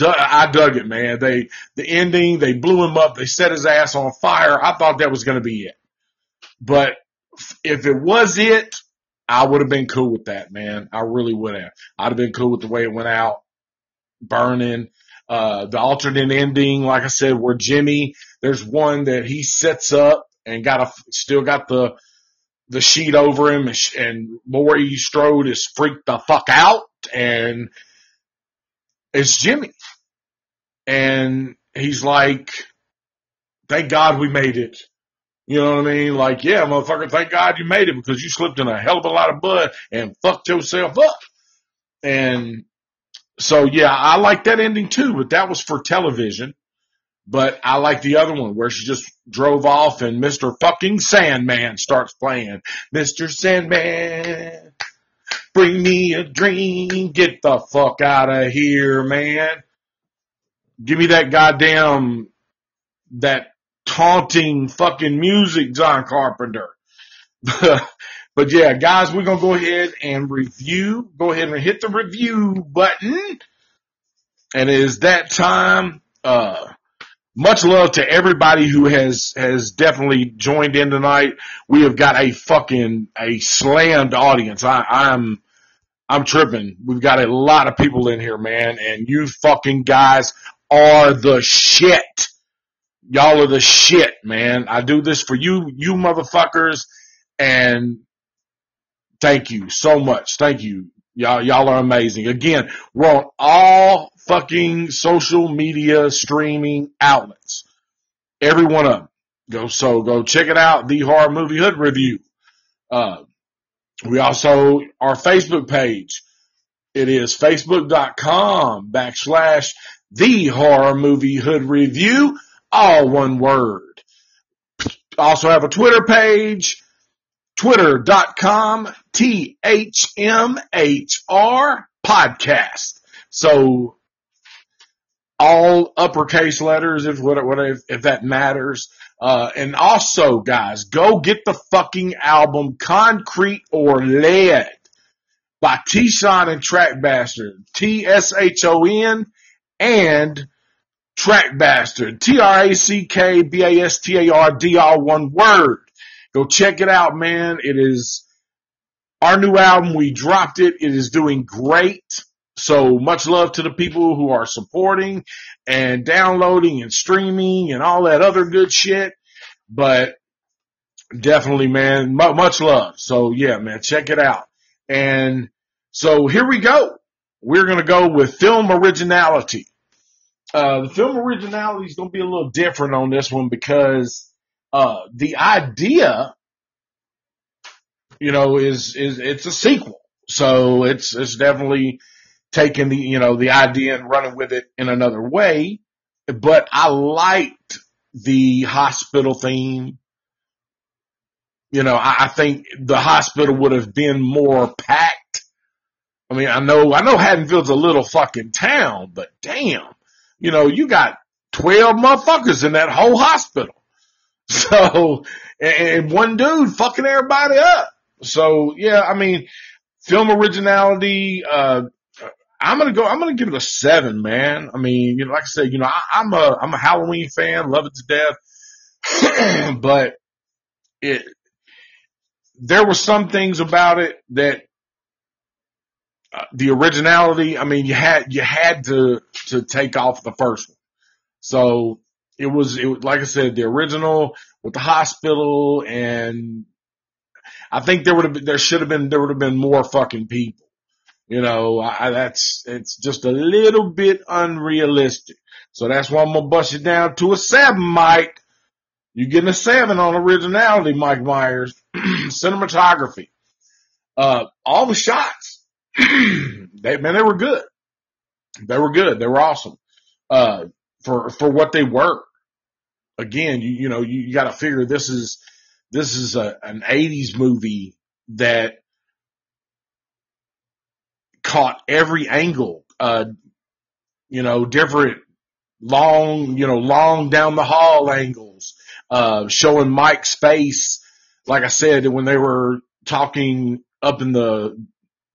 I dug it, man. They, the ending, they blew him up. They set his ass on fire. I thought that was going to be it. But if it was it, I would have been cool with that, man. I really would have. I'd have been cool with the way it went out, burning. Uh, the alternate ending, like I said, where Jimmy, there's one that he sets up and got a, still got the, the sheet over him and, and Laurie Strode is freaked the fuck out and it's Jimmy. And he's like, thank God we made it. You know what I mean? Like, yeah, motherfucker, thank God you made it because you slipped in a hell of a lot of blood and fucked yourself up. And so, yeah, I like that ending too, but that was for television. But I like the other one where she just drove off and Mr. fucking Sandman starts playing. Mr. Sandman, bring me a dream. Get the fuck out of here, man. Give me that goddamn, that taunting fucking music, John Carpenter. but yeah, guys, we're going to go ahead and review. Go ahead and hit the review button. And it is that time. Uh, much love to everybody who has has definitely joined in tonight. We have got a fucking a slammed audience. I, I'm I'm tripping. We've got a lot of people in here, man, and you fucking guys are the shit. Y'all are the shit, man. I do this for you, you motherfuckers, and thank you so much. Thank you. Y'all, y'all are amazing. Again, we're on all fucking social media streaming outlets. Every one of them. Go, so go check it out. The Horror Movie Hood Review. Uh, we also, our Facebook page. It is facebook.com backslash the horror movie hood review. All one word. Also have a Twitter page twitter.com T-H-M-H-R podcast. So all uppercase letters if what, what if, if that matters. Uh, and also guys, go get the fucking album Concrete or Lead by T-Shon and Track Bastard. T-S-H-O-N and Track Bastard. T-R-A-C-K-B-A-S-T-A-R-D, all one word. Go check it out, man. It is our new album. We dropped it. It is doing great. So much love to the people who are supporting and downloading and streaming and all that other good shit. But definitely, man, much love. So yeah, man, check it out. And so here we go. We're going to go with film originality. Uh, the film originality is going to be a little different on this one because uh, the idea, you know, is is it's a sequel, so it's it's definitely taking the you know the idea and running with it in another way. But I liked the hospital theme. You know, I, I think the hospital would have been more packed. I mean, I know I know Haddonfield's a little fucking town, but damn, you know, you got twelve motherfuckers in that whole hospital. So, and one dude fucking everybody up. So yeah, I mean, film originality, uh, I'm gonna go, I'm gonna give it a seven, man. I mean, you know, like I said, you know, I, I'm a, I'm a Halloween fan, love it to death, but it, there were some things about it that, the originality, I mean, you had, you had to, to take off the first one. So it was, it like I said, the original with the hospital and I think there would have been, there should have been, there would have been more fucking people. You know, I, that's, it's just a little bit unrealistic. So that's why I'm to bust it down to a seven, Mike. You're getting a seven on originality, Mike Myers. Cinematography. Uh, all the shots, they, man, they were good. They were good. They were awesome. Uh, for, for what they were. Again, you, you know, you, you gotta figure this is, this is a, an 80s movie that caught every angle, uh, you know, different long, you know, long down the hall angles, uh, showing Mike's face. Like I said, when they were talking up in the,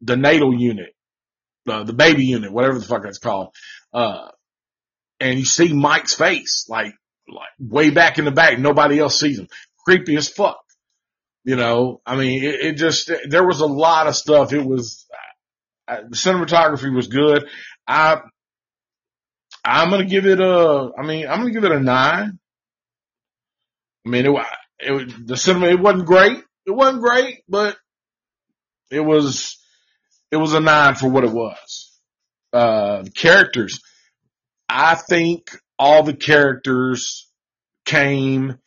the natal unit, uh, the baby unit, whatever the fuck that's called, uh, and you see Mike's face, like, like way back in the back, nobody else sees him. Creepy as fuck. You know, I mean, it, it just, there was a lot of stuff. It was, the cinematography was good. I, I'm gonna give it a, I mean, I'm gonna give it a nine. I mean, it, it, the cinema, it wasn't great. It wasn't great, but it was, it was a nine for what it was. Uh, the characters, I think all the characters came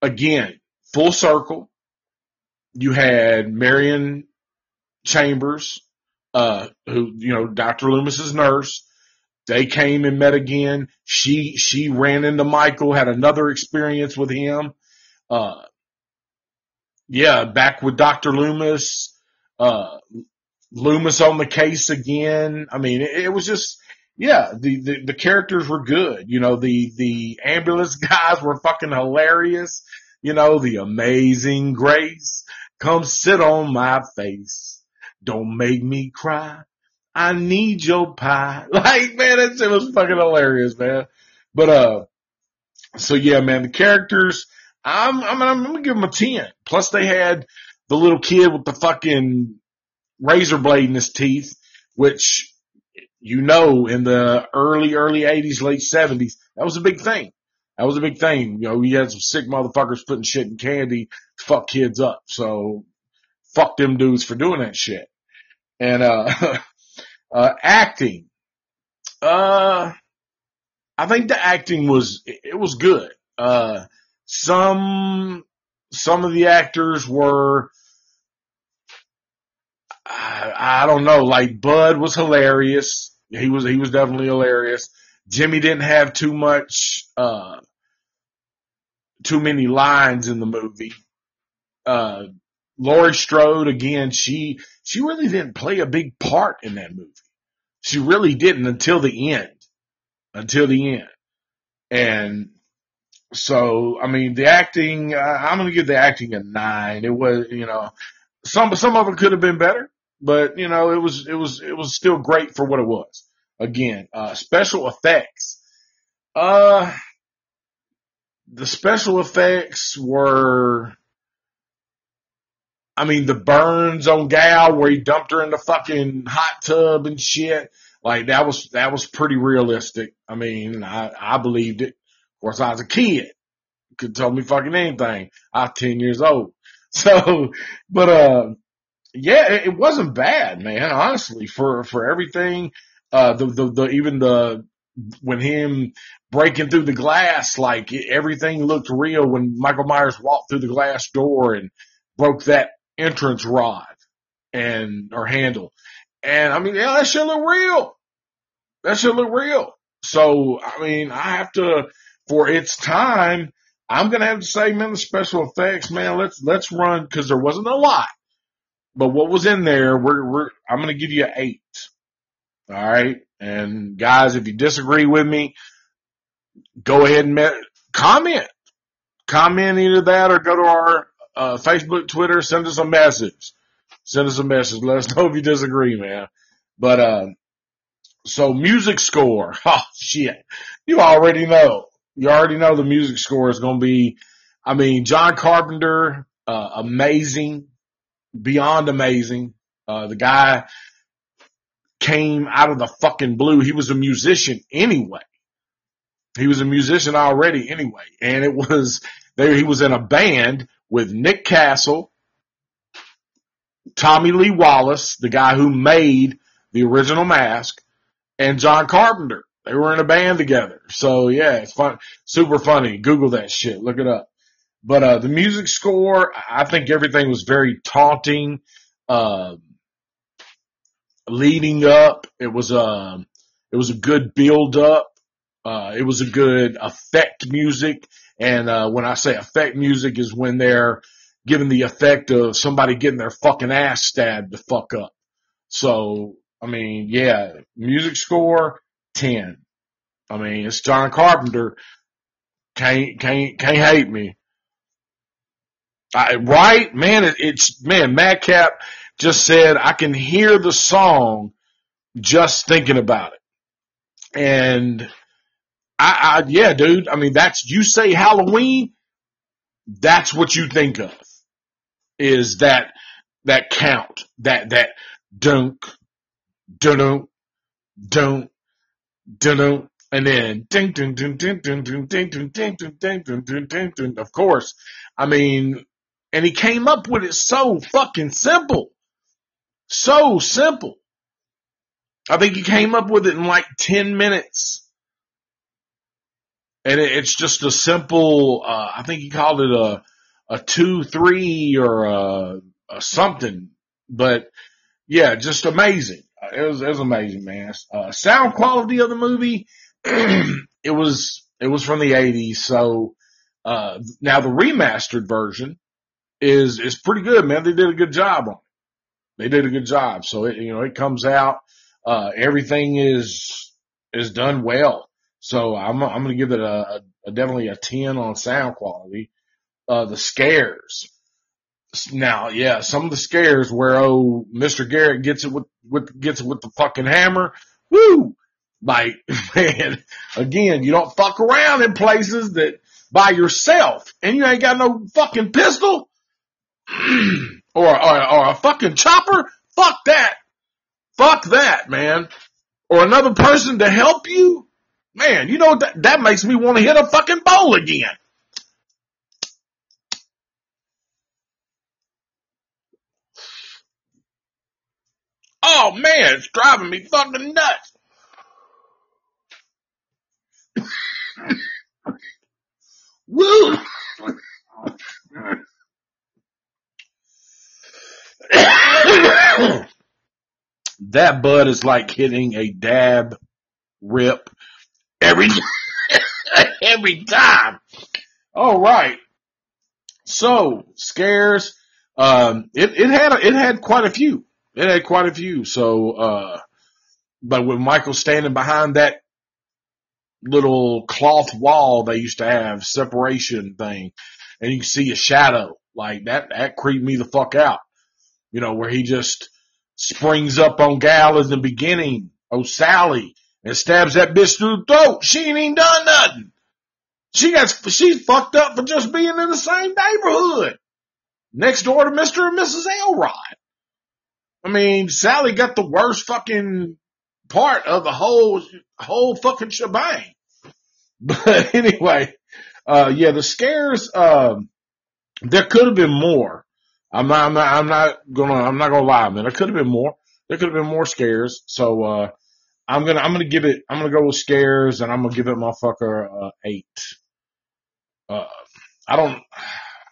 again full circle. You had Marion Chambers, uh, who, you know, Dr. Loomis's nurse. They came and met again. She, she ran into Michael, had another experience with him. Uh, yeah, back with Dr. Loomis, uh, Loomis on the case again. I mean, it, it was just, yeah, the, the, the characters were good. You know, the, the ambulance guys were fucking hilarious. You know, the amazing grace. Come sit on my face. Don't make me cry. I need your pie. Like, man, shit was fucking hilarious, man. But, uh, so yeah, man, the characters, I'm, I'm, I'm gonna give them a 10. Plus they had the little kid with the fucking razor blade in his teeth, which you know in the early, early 80s, late 70s, that was a big thing. That was a big thing. You know, you had some sick motherfuckers putting shit in candy to fuck kids up. So fuck them dudes for doing that shit. And, uh, uh, acting. Uh, I think the acting was, it was good. Uh, some, some of the actors were, I, don't know, like Bud was hilarious. He was, he was definitely hilarious. Jimmy didn't have too much, uh, too many lines in the movie. Uh, Laurie Strode again, she, she really didn't play a big part in that movie. She really didn't until the end. Until the end. And so, I mean, the acting, uh, I'm going to give the acting a nine. It was, you know, some, some of it could have been better, but you know, it was, it was, it was still great for what it was. Again, uh, special effects. Uh, the special effects were, I mean, the burns on Gal where he dumped her in the fucking hot tub and shit. Like that was, that was pretty realistic. I mean, I, I believed it. Of course, I was a kid. Could tell me fucking anything. I was 10 years old. So, but, uh, yeah, it, wasn't bad, man, honestly, for, for everything. Uh, the, the, the, even the, when him breaking through the glass, like everything looked real when Michael Myers walked through the glass door and broke that entrance rod and, or handle. And I mean, yeah, that should look real. That should look real. So, I mean, I have to, for its time, I'm to have to say, man, the special effects, man, let's, let's run, cause there wasn't a lot, but what was in there, we're, we're, I'm going to give you an eight. All right. And guys, if you disagree with me, go ahead and me- comment, comment either that or go to our, uh, Facebook, Twitter, send us a message. Send us a message. Let us know if you disagree, man. But, uh, so music score. Oh shit. You already know. You already know the music score is going to be, I mean, John Carpenter, uh, amazing, beyond amazing. Uh, the guy came out of the fucking blue. He was a musician anyway. He was a musician already anyway. And it was there. He was in a band with Nick Castle, Tommy Lee Wallace, the guy who made the original mask, and John Carpenter. They were in a band together. So yeah, it's fun, super funny. Google that shit. Look it up. But, uh, the music score, I think everything was very taunting, uh, leading up. It was, uh, it was a good build up. Uh, it was a good effect music. And, uh, when I say effect music is when they're giving the effect of somebody getting their fucking ass stabbed to fuck up. So, I mean, yeah, music score, 10. I mean, it's John Carpenter. Can't, can't, can't hate me. I, right? Man, it, it's, man, Madcap just said, I can hear the song just thinking about it. And I, I, yeah, dude, I mean, that's, you say Halloween, that's what you think of is that, that count, that, that dunk, dunk, dunk, dunk, and then ding, ding, ding, ding, ding, ding, ding, ding, ding, ding, ding, ding. Of course, I mean, and he came up with it so fucking simple, so simple. I think he came up with it in like ten minutes, and it, it's just a simple. Uh, I think he called it a a two, three, or a, a something. But yeah, just amazing. It was, it was amazing, man. Uh, sound quality of the movie, it was, it was from the 80s. So, uh, now the remastered version is, is pretty good, man. They did a good job on it. They did a good job. So it, you know, it comes out, uh, everything is, is done well. So I'm, I'm to give it a, a, definitely a 10 on sound quality. Uh, the scares. Now, yeah, some of the scares where, oh, Mr. Garrett gets it with, with, gets it with the fucking hammer. Woo! Like, man, again, you don't fuck around in places that by yourself and you ain't got no fucking pistol or, or, or a fucking chopper. Fuck that. Fuck that, man. Or another person to help you. Man, you know that, that makes me want to hit a fucking bowl again. Oh man, it's driving me fucking nuts. Woo! that bud is like hitting a dab rip every every time. All right. So scares. Um, it it had it had quite a few. It had quite a few. So, uh, but with Michael standing behind that little cloth wall they used to have separation thing, and you can see a shadow like that. That creeped me the fuck out. You know where he just springs up on Gal in the beginning. Oh Sally and stabs that bitch through the throat. She ain't even done nothing. She got, she's fucked up for just being in the same neighborhood. Next door to Mr. and Mrs. Elrod. I mean, Sally got the worst fucking part of the whole, whole fucking shebang. But anyway, uh, yeah, the scares, um, there could have been more. I'm not, I'm not, I'm not gonna, I'm not gonna lie, man. There could have been more. There could have been more scares. So, uh, I'm gonna I'm gonna give it I'm gonna go with scares and I'm gonna give it motherfucker uh, eight. Uh, I don't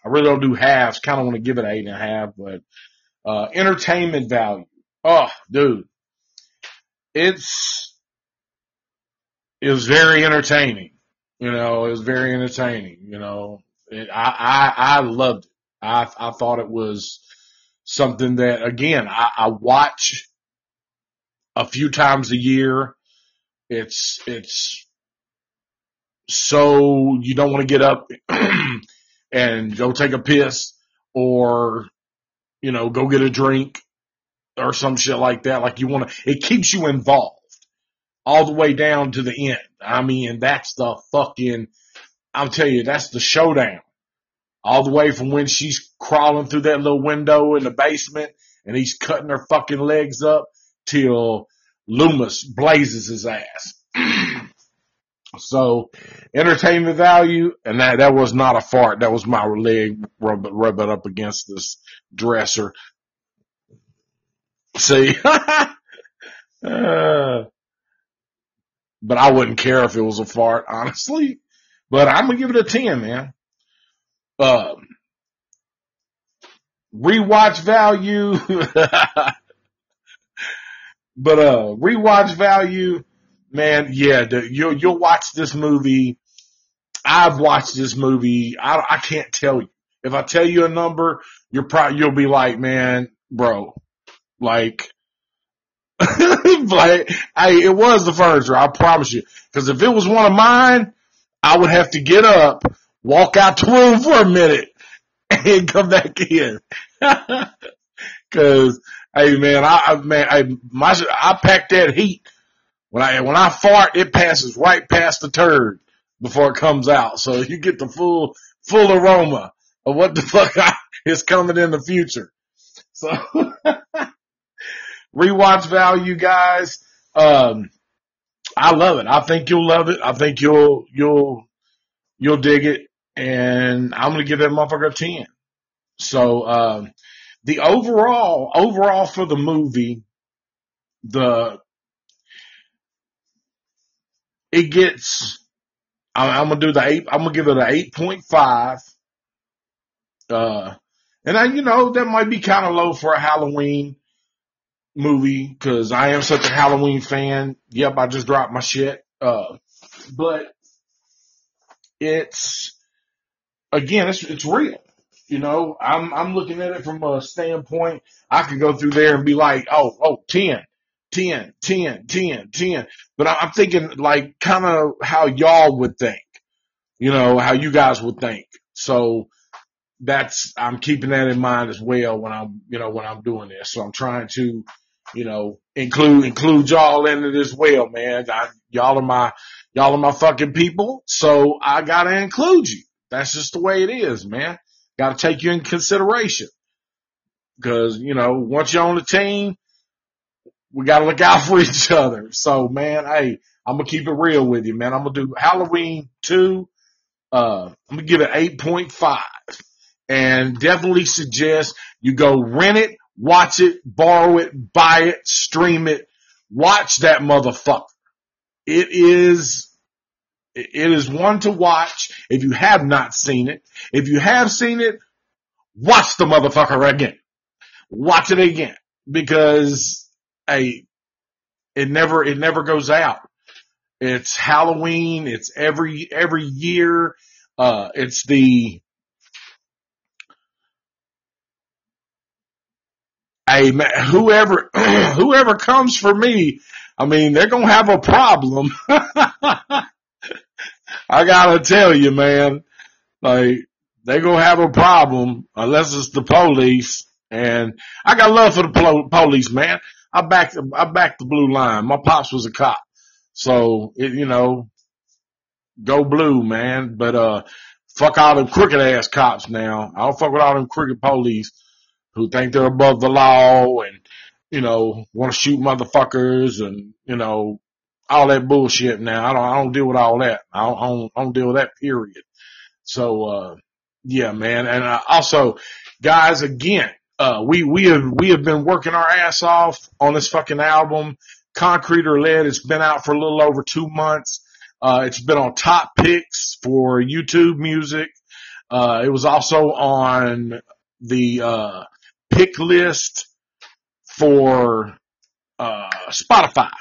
I really don't do halves. Kind of want to give it eight and a half, but uh, entertainment value. Oh, dude, it's it was very entertaining. You know, it was very entertaining. You know, it, I I I loved it. I I thought it was something that again I, I watch a few times a year. It's, it's so you don't want to get up and go take a piss or, you know, go get a drink or some shit like that. Like you want to, it keeps you involved all the way down to the end. I mean, that's the fucking, I'll tell you, that's the showdown. All the way from when she's crawling through that little window in the basement and he's cutting her fucking legs up till Loomis blazes his ass. so entertainment value, and that, that was not a fart. That was my leg rubbing, rubbing up against this dresser. See? uh, but I wouldn't care if it was a fart, honestly. But I'm gonna give it a 10, man. Um, rewatch value. But uh, rewatch value, man, yeah, the, you'll you'll watch this movie. I've watched this movie. I I can't tell you. If I tell you a number, you're probably you'll be like, man, bro, like. like, hey, it was the furniture, I promise you. Cause if it was one of mine, I would have to get up, walk out the room for a minute, and come back in. Cause Hey man, I, I man, I, my, I pack that heat. When I, when I fart, it passes right past the turd before it comes out. So you get the full, full aroma of what the fuck I, is coming in the future. So rewatch value guys. Um, I love it. I think you'll love it. I think you'll, you'll, you'll dig it. And I'm going to give that motherfucker a 10. So, um, the overall, overall for the movie, the, it gets, I'm, I'm gonna do the eight, I'm gonna give it an 8.5. Uh, and I, you know, that might be kind of low for a Halloween movie because I am such a Halloween fan. Yep, I just dropped my shit. Uh, but it's again, it's it's real. You know, I'm I'm looking at it from a standpoint. I could go through there and be like, oh, oh, 10, 10, 10, 10, 10. But I'm thinking like kind of how y'all would think. You know, how you guys would think. So that's I'm keeping that in mind as well when I'm you know when I'm doing this. So I'm trying to you know include include y'all in it as well, man. I, y'all are my y'all are my fucking people, so I gotta include you. That's just the way it is, man. Gotta take you in consideration because you know once you're on the team, we gotta look out for each other. So man, hey, I'm gonna keep it real with you, man. I'm gonna do Halloween two. Uh, I'm gonna give it 8.5 and definitely suggest you go rent it, watch it, borrow it, buy it, stream it, watch that motherfucker. It is, it is one to watch if you have not seen it. If you have seen it, watch the motherfucker again. Watch it again because, hey, it never, it never goes out. It's Halloween. It's every, every year. Uh, it's the, hey whoever, whoever comes for me, I mean, they're going to have a problem. I gotta tell you, man, like, they to have a problem unless it's the police. And I got love for the pol- police, man. I back the, I back the blue line. My pops was a cop. So, it, you know, go blue, man. But, uh, fuck all them crooked ass cops now. I don't fuck with all them crooked police who think they're above the law and, you know, want to shoot motherfuckers and, you know, all that bullshit now. I don't, I don't deal with all that. I don't, I don't, I don't deal with that period. So, uh, yeah, man. And uh, also, guys, again, uh, we, we have, we have been working our ass off on this fucking album. Concrete or Lead. It's been out for a little over two months. Uh, it's been on top picks for YouTube music. Uh, it was also on the, uh, pick list for, uh, Spotify.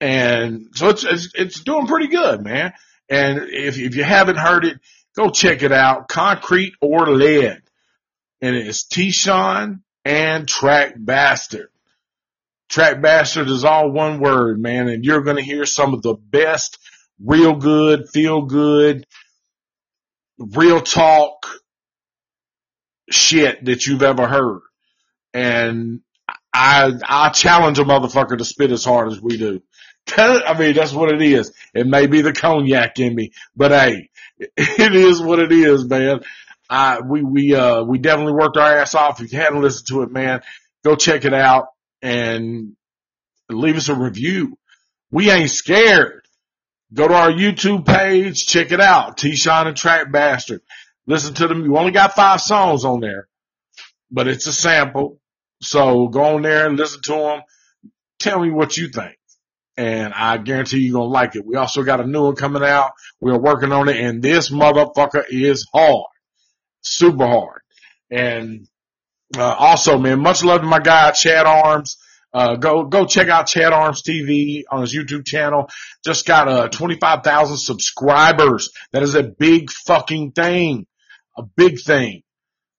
And so it's, it's, it's doing pretty good, man. And if, if you haven't heard it, go check it out. Concrete or Lead. And it's T-Shon and Track Bastard. Track Bastard is all one word, man, and you're gonna hear some of the best real good, feel good, real talk shit that you've ever heard. And I, I challenge a motherfucker to spit as hard as we do. I mean, that's what it is. It may be the cognac in me, but hey, it is what it is, man. I, we, we, uh, we definitely worked our ass off. If you hadn't listened to it, man, go check it out and leave us a review. We ain't scared. Go to our YouTube page, check it out. T-Shon and Track Bastard. Listen to them. You only got five songs on there, but it's a sample. So go on there and listen to them. Tell me what you think. And I guarantee you're to like it. We also got a new one coming out. We're working on it and this motherfucker is hard. Super hard. And, uh, also man, much love to my guy, Chad Arms. Uh, go, go check out Chad Arms TV on his YouTube channel. Just got, uh, 25,000 subscribers. That is a big fucking thing. A big thing.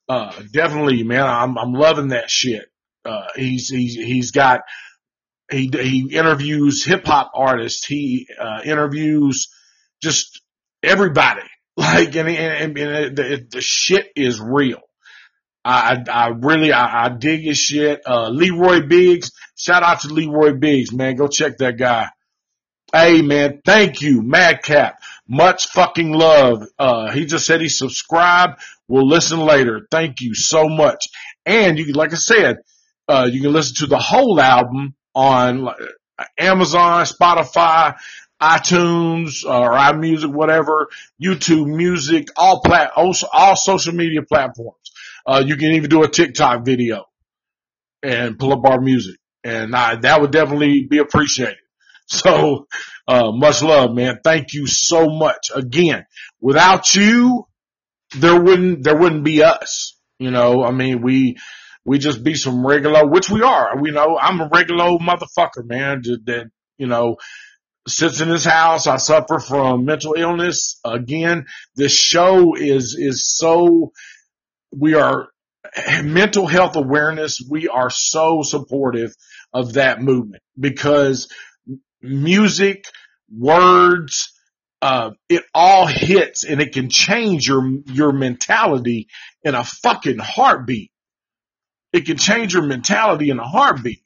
Uh, definitely, man. I'm, I'm loving that shit. Uh, he's, he's, he's got, he, he interviews hip hop artists. He, uh, interviews just everybody. Like, and, and, and the, the shit is real. I, I, really, I, I dig his shit. Uh, Leroy Biggs, shout out to Leroy Biggs, man. Go check that guy. Hey man, thank you, Madcap. Much fucking love. Uh, he just said he subscribed. We'll listen later. Thank you so much. And you like I said, uh, you can listen to the whole album on uh, Amazon, Spotify, iTunes, or iMusic, whatever, YouTube Music, all plat, all social media platforms. Uh, you can even do a TikTok video and pull up our music. And I, that would definitely be appreciated. So, uh, much love, man. Thank you so much. Again, without you, there wouldn't, there wouldn't be us. You know, I mean, we, we just be some regular, which we are. We know I'm a regular old motherfucker, man, that, that, you know, sits in his house. I suffer from mental illness. Again, this show is, is so, we are mental health awareness. We are so supportive of that movement because music, words, uh, it all hits and it can change your, your mentality in a fucking heartbeat. It can change your mentality in a heartbeat.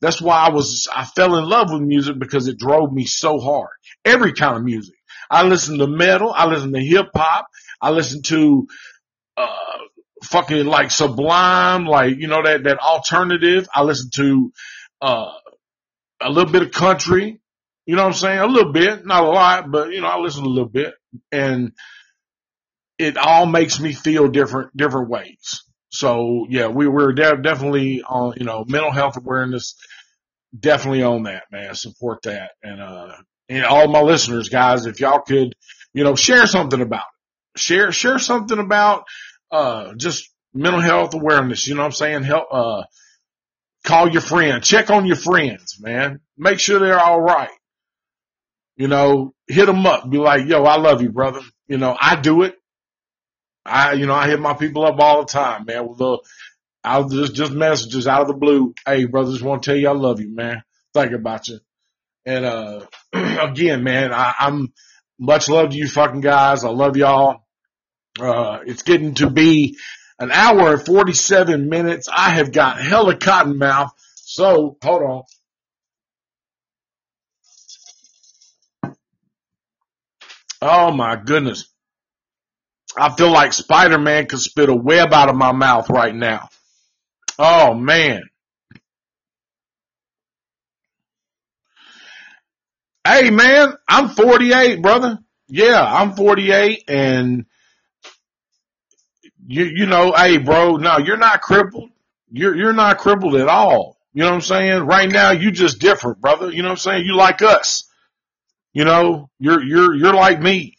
That's why I was, I fell in love with music because it drove me so hard. Every kind of music. I listen to metal. I listen to hip hop. I listen to, uh, fucking like sublime, like, you know, that, that alternative. I listen to, uh, a little bit of country. You know what I'm saying? A little bit, not a lot, but you know, I listen a little bit and it all makes me feel different, different ways. So yeah, we we're de- definitely on, you know, mental health awareness, definitely on that, man. Support that. And, uh, and all my listeners, guys, if y'all could, you know, share something about it, share, share something about, uh, just mental health awareness. You know what I'm saying? Help, uh, call your friend, check on your friends, man. Make sure they're all right. You know, hit them up. Be like, yo, I love you, brother. You know, I do it. I, you know, I hit my people up all the time, man, with the, I'll just, just messages out of the blue. Hey, brother, just want to tell you I love you, man. Think about you. And, uh, again, man, I, I'm much love to you fucking guys. I love y'all. Uh, it's getting to be an hour and 47 minutes. I have got hella cotton mouth. So hold on. Oh my goodness. I feel like Spider-Man could spit a web out of my mouth right now. Oh man. Hey man, I'm 48, brother. Yeah, I'm 48 and you, you know, hey bro, no, you're not crippled. You're, you're not crippled at all. You know what I'm saying? Right now, you just different, brother. You know what I'm saying? You like us. You know, you're, you're, you're like me.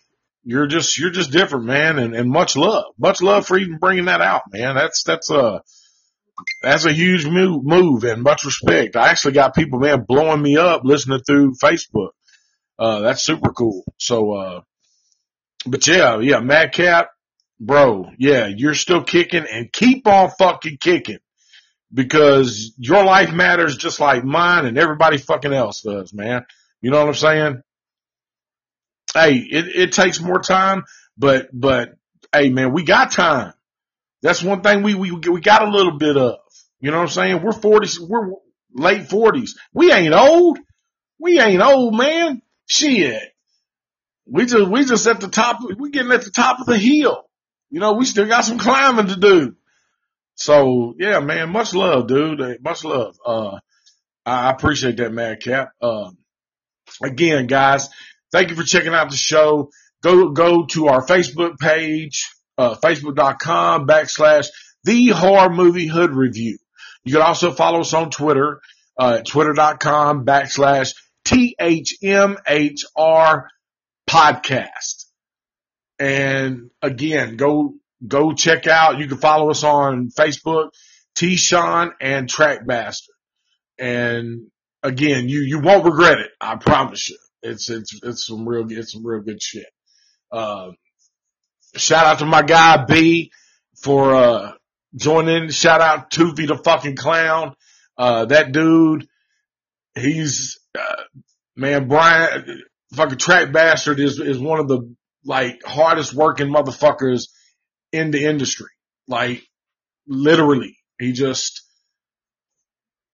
You're just, you're just different, man. And, and much love, much love for even bringing that out, man. That's, that's a, that's a huge move, move and much respect. I actually got people, man, blowing me up listening through Facebook. Uh, that's super cool. So, uh, but yeah, yeah, Madcap, bro, yeah, you're still kicking and keep on fucking kicking because your life matters just like mine and everybody fucking else does, man. You know what I'm saying? Hey, it, it takes more time, but, but hey man, we got time. That's one thing we, we, we got a little bit of. You know what I'm saying? We're 40s, we're late 40s. We ain't old. We ain't old, man. Shit. We just, we just at the top, we getting at the top of the hill. You know, we still got some climbing to do. So yeah, man, much love, dude. Much love. Uh, I appreciate that, Madcap. Uh, again, guys, thank you for checking out the show. Go, go to our Facebook page, uh, facebook.com backslash the horror movie hood review. You can also follow us on Twitter, uh, twitter.com backslash THMHR podcast. And again, go, go check out, you can follow us on Facebook, T Shon and Track Bastard. And again, you, you won't regret it. I promise you. It's, it's, it's some real, it's some real good shit. Uh, shout out to my guy B for, uh, joining. Shout out Toofie the fucking clown. Uh, that dude, he's, uh, man, Brian, fucking track bastard is, is one of the like hardest working motherfuckers in the industry. Like literally, he just,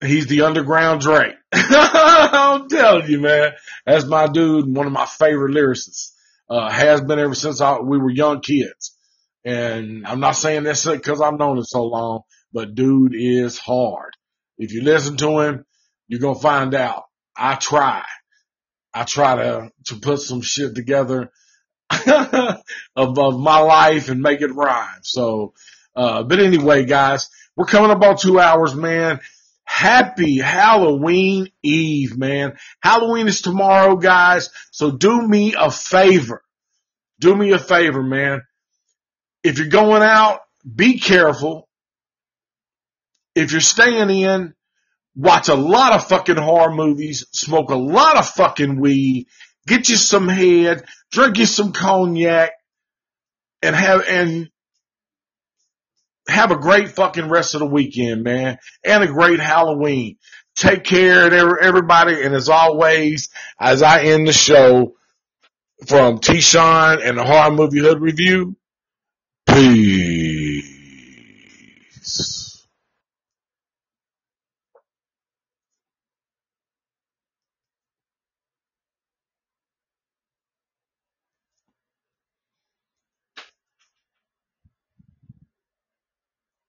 he's the underground Drake. I'm telling you, man, that's my dude, one of my favorite lyricists. Uh, has been ever since I, we were young kids. And I'm not saying this because I've known him so long, but dude is hard. If you listen to him, you're going to find out. I try. I try to, to put some shit together of, my life and make it rhyme. So, uh, but anyway, guys, we're coming up on two hours, man. Happy Halloween Eve, man. Halloween is tomorrow, guys. So do me a favor. Do me a favor, man. if you're going out, be careful. If you're staying in, watch a lot of fucking horror movies, smoke a lot of fucking weed, get you some head, drink you some cognac, and have, and have a great fucking rest of the weekend, man, and a great Halloween. Take care of everybody, and as always, as I end the show from T. Shon and the Horror Movie Hood Review, peace.